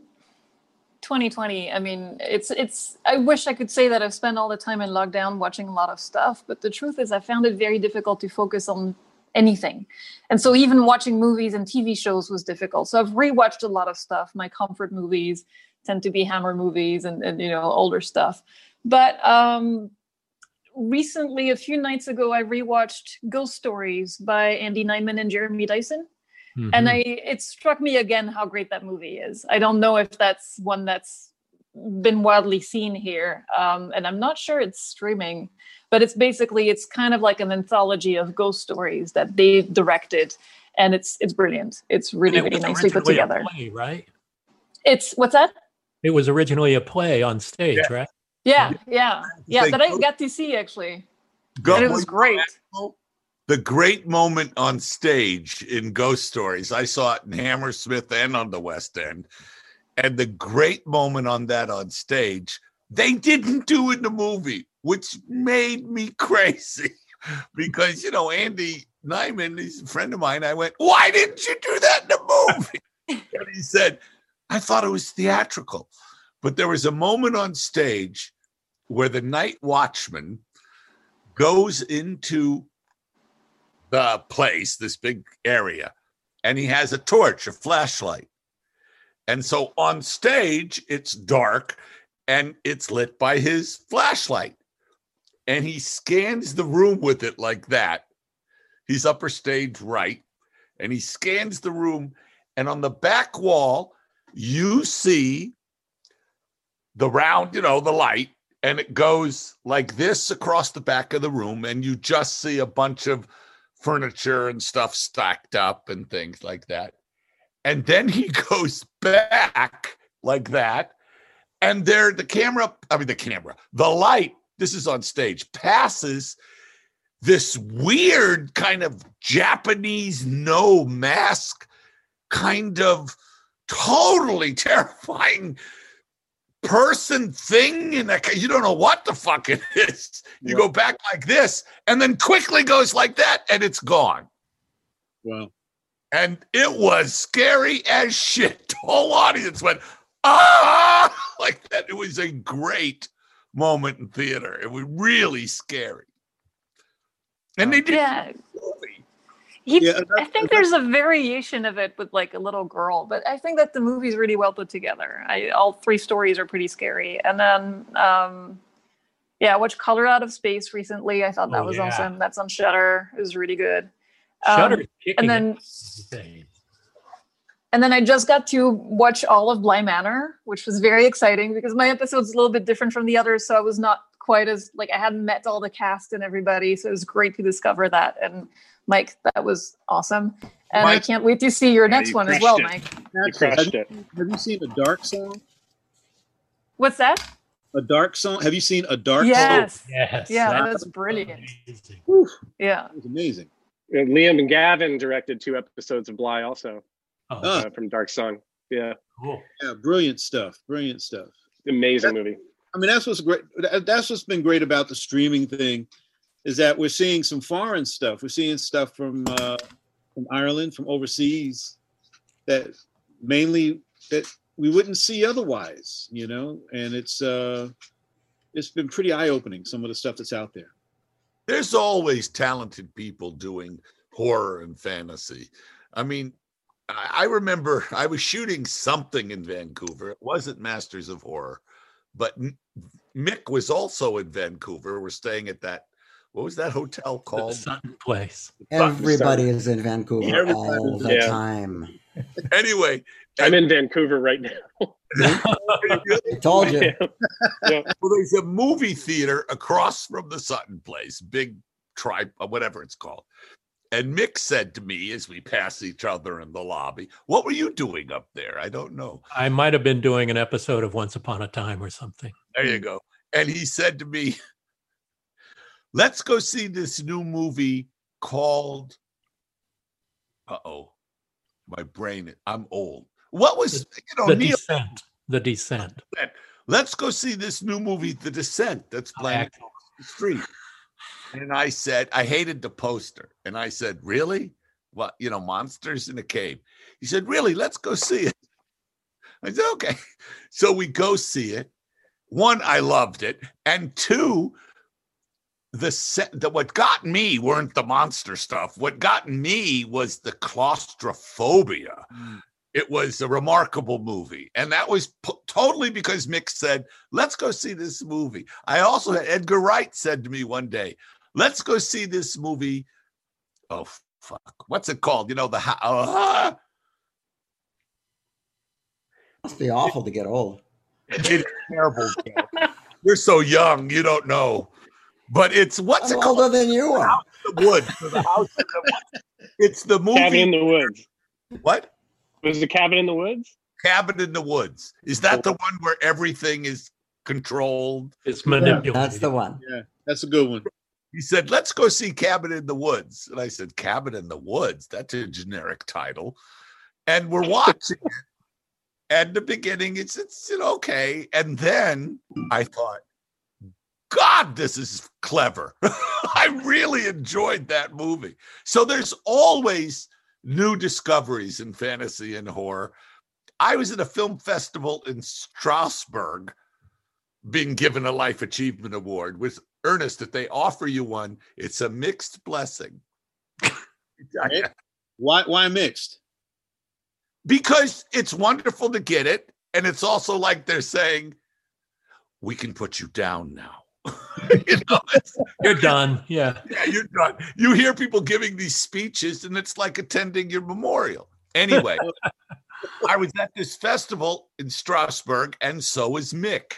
2020. I mean, it's it's. I wish I could say that I've spent all the time in lockdown watching a lot of stuff, but the truth is, I found it very difficult to focus on anything, and so even watching movies and TV shows was difficult. So I've rewatched a lot of stuff. My comfort movies tend to be Hammer movies and, and you know older stuff, but um, recently, a few nights ago, I rewatched Ghost Stories by Andy Nyman and Jeremy Dyson and Mhm. I it struck me again how great that movie is. I don't know if that's one that's been widely seen here, um, and I'm not sure it's streaming, but it's basically it's kind of like an anthology of ghost stories that they directed, and it's it's brilliant. It's really It really nicely put together. play, right? It's what's that? It was originally a play on stage, right? Yeah, yeah, yeah. Say That I got to see actually, Go- and it was great. the great moment on stage in Ghost Stories. I saw it in Hammersmith and on the West End. And the great moment on that on stage, they didn't do it in the movie, which made me crazy. Because, you know, Andy Nyman, he's a friend of mine. I went, Why didn't you do that in the movie? and he said, I thought it was theatrical. But there was a moment on stage where the night watchman goes into the place, this big area, and he has a torch, a flashlight. And so on stage, it's dark and it's lit by his flashlight. And he scans the room with it like that. He's upper stage right. And he scans the room. And on the back wall, you see the round, you know, the light, and it goes like this across the back of the room. And you just see a bunch of furniture and stuff stacked up and things like that. And then he goes back like that. And there, the camera, I mean, the camera, the light, this is on stage, passes this weird kind of Japanese Noh mask, kind of totally terrifying person thing in and you don't know what the fuck it is. You go back like this and then quickly goes like that and it's gone. Wow. and it was scary as shit. The whole audience went ah! Like that. It was a great moment in theater. It was really scary. And they did Yeah. He, Yeah, I think there's a variation of it with like a little girl, but I think that the movie's really well put together. I, all three stories are pretty scary. And then, um, yeah, I watched Color Out of Space recently. I thought that Oh, was yeah. awesome. That's on Shudder. It was really good. Um, kicking and then, it and then I just got to watch all of Bly Manor, which was very exciting because my episode's a little bit different from the others. So I was not quite as like I hadn't met all the cast and everybody. So it was great to discover that. And Mike, that was awesome. And I can't wait to see your Yeah, next you one as well, it. Mike. You crushed have, it. You, have you seen a dark song? What's that? A dark song? Have you seen a dark Yes. song? Yes. Yeah, that that was brilliant. Whew, Yeah. it was amazing. Uh, Liam and Gavin directed two episodes of Bly also Oh, uh, from Dark Song. Yeah, cool. Yeah, brilliant stuff. Brilliant stuff. amazing movie. I mean, that's what's great. That's what's been great about the streaming thing, is that we're seeing some foreign stuff. We're seeing stuff from uh, from Ireland, from overseas, that mainly that we wouldn't see otherwise. You know, and it's uh, it's been pretty eye opening. Some of the stuff that's out there. there's always talented people doing horror and fantasy. I mean, I I remember I was shooting something in Vancouver. It wasn't Masters of Horror, but Mick was also in Vancouver. We're staying at that. What was that hotel The called? Sutton Place. Everybody is in Vancouver Everybody all the yeah. time. Anyway, I'm in Vancouver right now. I told you. yeah. well, there's a movie theater across from the Sutton Place, big tribe, whatever it's called. And Mick said to me as we pass each other in the lobby, "What were you doing up there?" I don't know. I might have been doing an episode of Once Upon a Time or something. There you go. And he said to me, "Let's go see this new movie called." Uh oh, my brain. I'm old. What was you know the Neil Descent. The Descent. Let's go see this new movie, The Descent. That's playing across the street. And I said, I hated the poster. And I said, Really? What, you know, monsters in a cave. He said, Really? Let's go see it. I said, Okay. So we go see it. One, I loved it. And two, the set the, what got me weren't the monster stuff. What got me was the claustrophobia. Mm. It was a remarkable movie. And that was p- totally because Mick said, let's go see this movie. I also had Edgar Wright said to me one day, let's go see this movie. Oh, fuck. What's it called? You know, the. ho- Uh, Must be awful to get old. it's terrible. Joe. You're so young, you don't know. But it's what's I'm it called? older than you are. The Woods. or the house in the- It's the movie. Cabin in the Woods. what? Was it Cabin in the Woods? Cabin in the Woods. Is that the oh. one where everything is controlled? It's manipulated. That's the one. Yeah, that's a good one. He said, Let's go see Cabin in the Woods. And I said, Cabin in the Woods? That's a generic title. And we're watching it. And the beginning, it's it's you okay. And then I thought, God, this is clever. I really enjoyed that movie. So there's always new discoveries in fantasy and horror. I was at a film festival in Strasbourg being given a life achievement award with Ernest that they offer you one. It's a mixed blessing. Why why mixed? because it's wonderful to get it. And it's also like they're saying, we can put you down now. you know, it's- You're done. Yeah. yeah, you're done. You hear people giving these speeches, and it's like attending your memorial. Anyway, I was at this festival in Strasbourg, and so was Mick.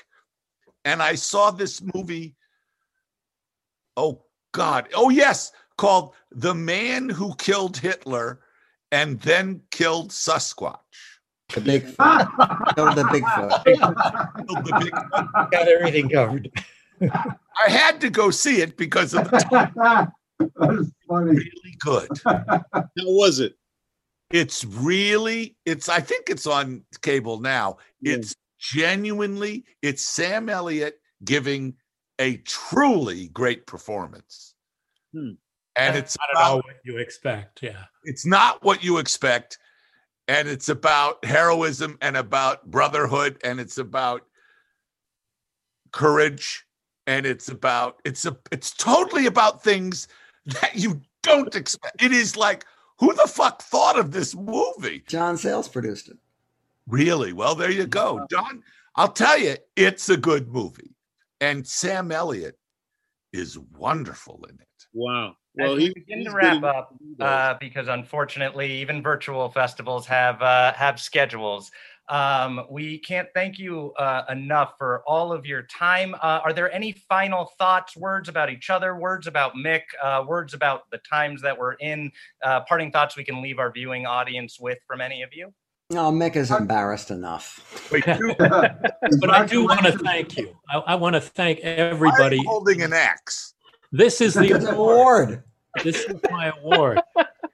And I saw this movie. Oh, God. Oh, yes, called The Man Who Killed Hitler and Then Killed Sasquatch. The Bigfoot. Go to the Bigfoot. Got everything covered. I had to go see it because of the That's funny. really good. How was it? It's really, it's, I think it's on cable now. It's genuinely, it's Sam Elliott giving a truly great performance. Hmm. And it's I don't know about, what you expect. Yeah. it's not what you expect. And it's about heroism and about brotherhood and it's about courage and it's about it's a it's totally about things that you don't expect. It is like who the fuck thought of this movie? John Sayles produced it. Really? Well, there you go. John, I'll tell you, it's a good movie. And Sam Elliott is wonderful in it. Wow. As we begin to wrap up, uh, because unfortunately, even virtual festivals have uh, have schedules. Um, we can't thank you uh, enough for all of your time. Uh, are there any final thoughts, words about each other, words about Mick, uh, words about the times that we're in, uh, parting thoughts we can leave our viewing audience with from any of you? No, Mick is embarrassed enough. but I do want to thank you. I, I want to thank everybody. I'm holding an axe. This is the It's award. This is my award.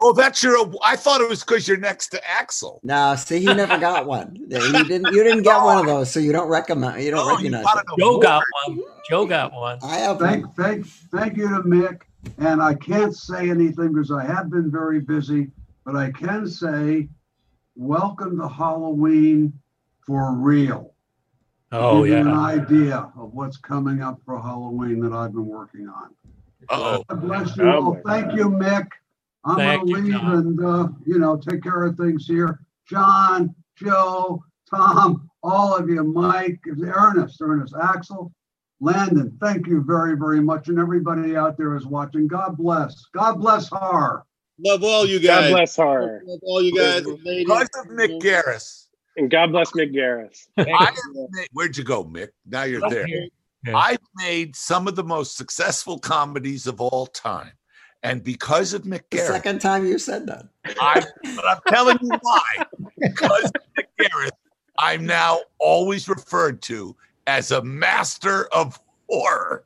Oh, that's your. I thought it was because you're next to Axelle. No, see, he never got one. You didn't. You didn't get one of those, so you don't recommend. You don't Oh, recognize got it. Joe got one. Joe got one. I have Thank, one. thank, thank you to Mick. And I can't say anything because I have been very busy, but I can say, welcome to Halloween for real. Oh Give you have an idea of what's coming up for Halloween that I've been working on. Oh, God bless you all. Oh, thank you, Mick. I'm Thank gonna leave John. and, uh, you know, take care of things here. John, Joe, Tom, all of you, Mike, Ernest, Ernest, Axelle, Landon, thank you very, very much. And everybody out there is watching. God bless. God bless her. Love all you guys. God guys. bless her. Love all you guys. ladies. because of Mick Garris. And God bless Mick Garris. I made, where'd you go, Mick? Now you're there. Yeah. I've made some of the most successful comedies of all time. And because of Mick The second time you said that. I, but I'm telling you why. Because of Mick I'm now always referred to as a master of horror.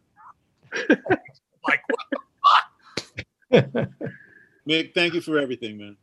like, what the fuck? Mick, thank you for everything, man.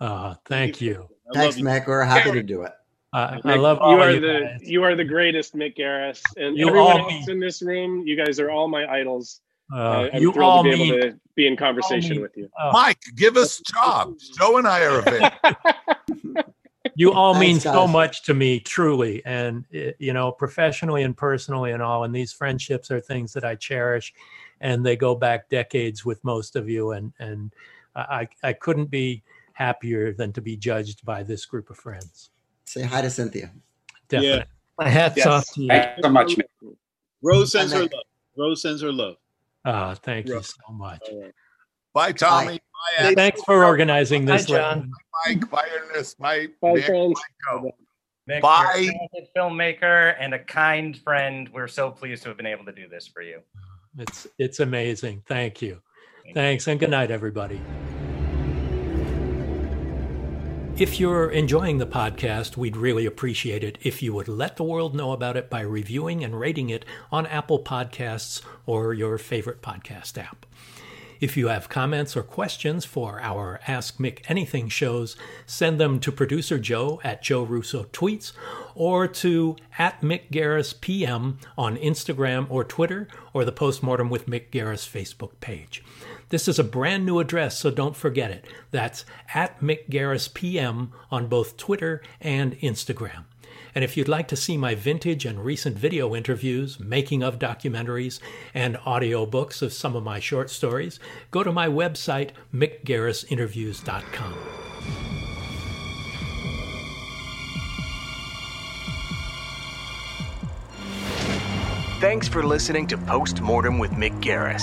Uh, thank you. I Thanks, you. Mick. We're happy to do it. I, I love you all are you the guys. you are the greatest, Mick Garris, and You everyone all else in this room. You guys are all my idols. Uh, I'm you thrilled all to be mean able to be in conversation mean- with you. uh, Mike, give us jobs. Joe and I are available. you all mean Thanks, so much to me truly and uh, you know professionally and personally and all and these friendships are things that i cherish and they go back decades with most of you and and i i couldn't be happier than to be judged by this group of friends Say hi to Cynthia. definitely My hat's Yes. off to you. Thank you so much, Mick. Rose sends her love. Rose sends her love. Ah, thank you so much Bye, Tommy. Bye, Axelle. thanks for organizing Hi, this John. Mike. Bye, Ernest. Bye, Bye, Nick. friends. Bye, Bye. you're a talented filmmaker and a kind friend. We're so pleased to have been able to do this for you. it's it's amazing thank you thanks and good night everybody If you're enjoying the podcast, we'd really appreciate it if you would let the world know about it by reviewing and rating it on Apple Podcasts or your favorite podcast app. If you have comments or questions for our Ask Mick Anything shows, send them to producer Joe at Joe Russo Tweets or to at Mick Garris PM on Instagram or Twitter or the Postmortem with Mick Garris Facebook page. This is a brand new address, so don't forget it. That's at Mick Garris PM on both Twitter and Instagram. And if you'd like to see my vintage and recent video interviews, making of documentaries, and audiobooks of some of my short stories, go to my website, mickgarrisinterviews.com. Thanks for listening to Postmortem with Mick Garris.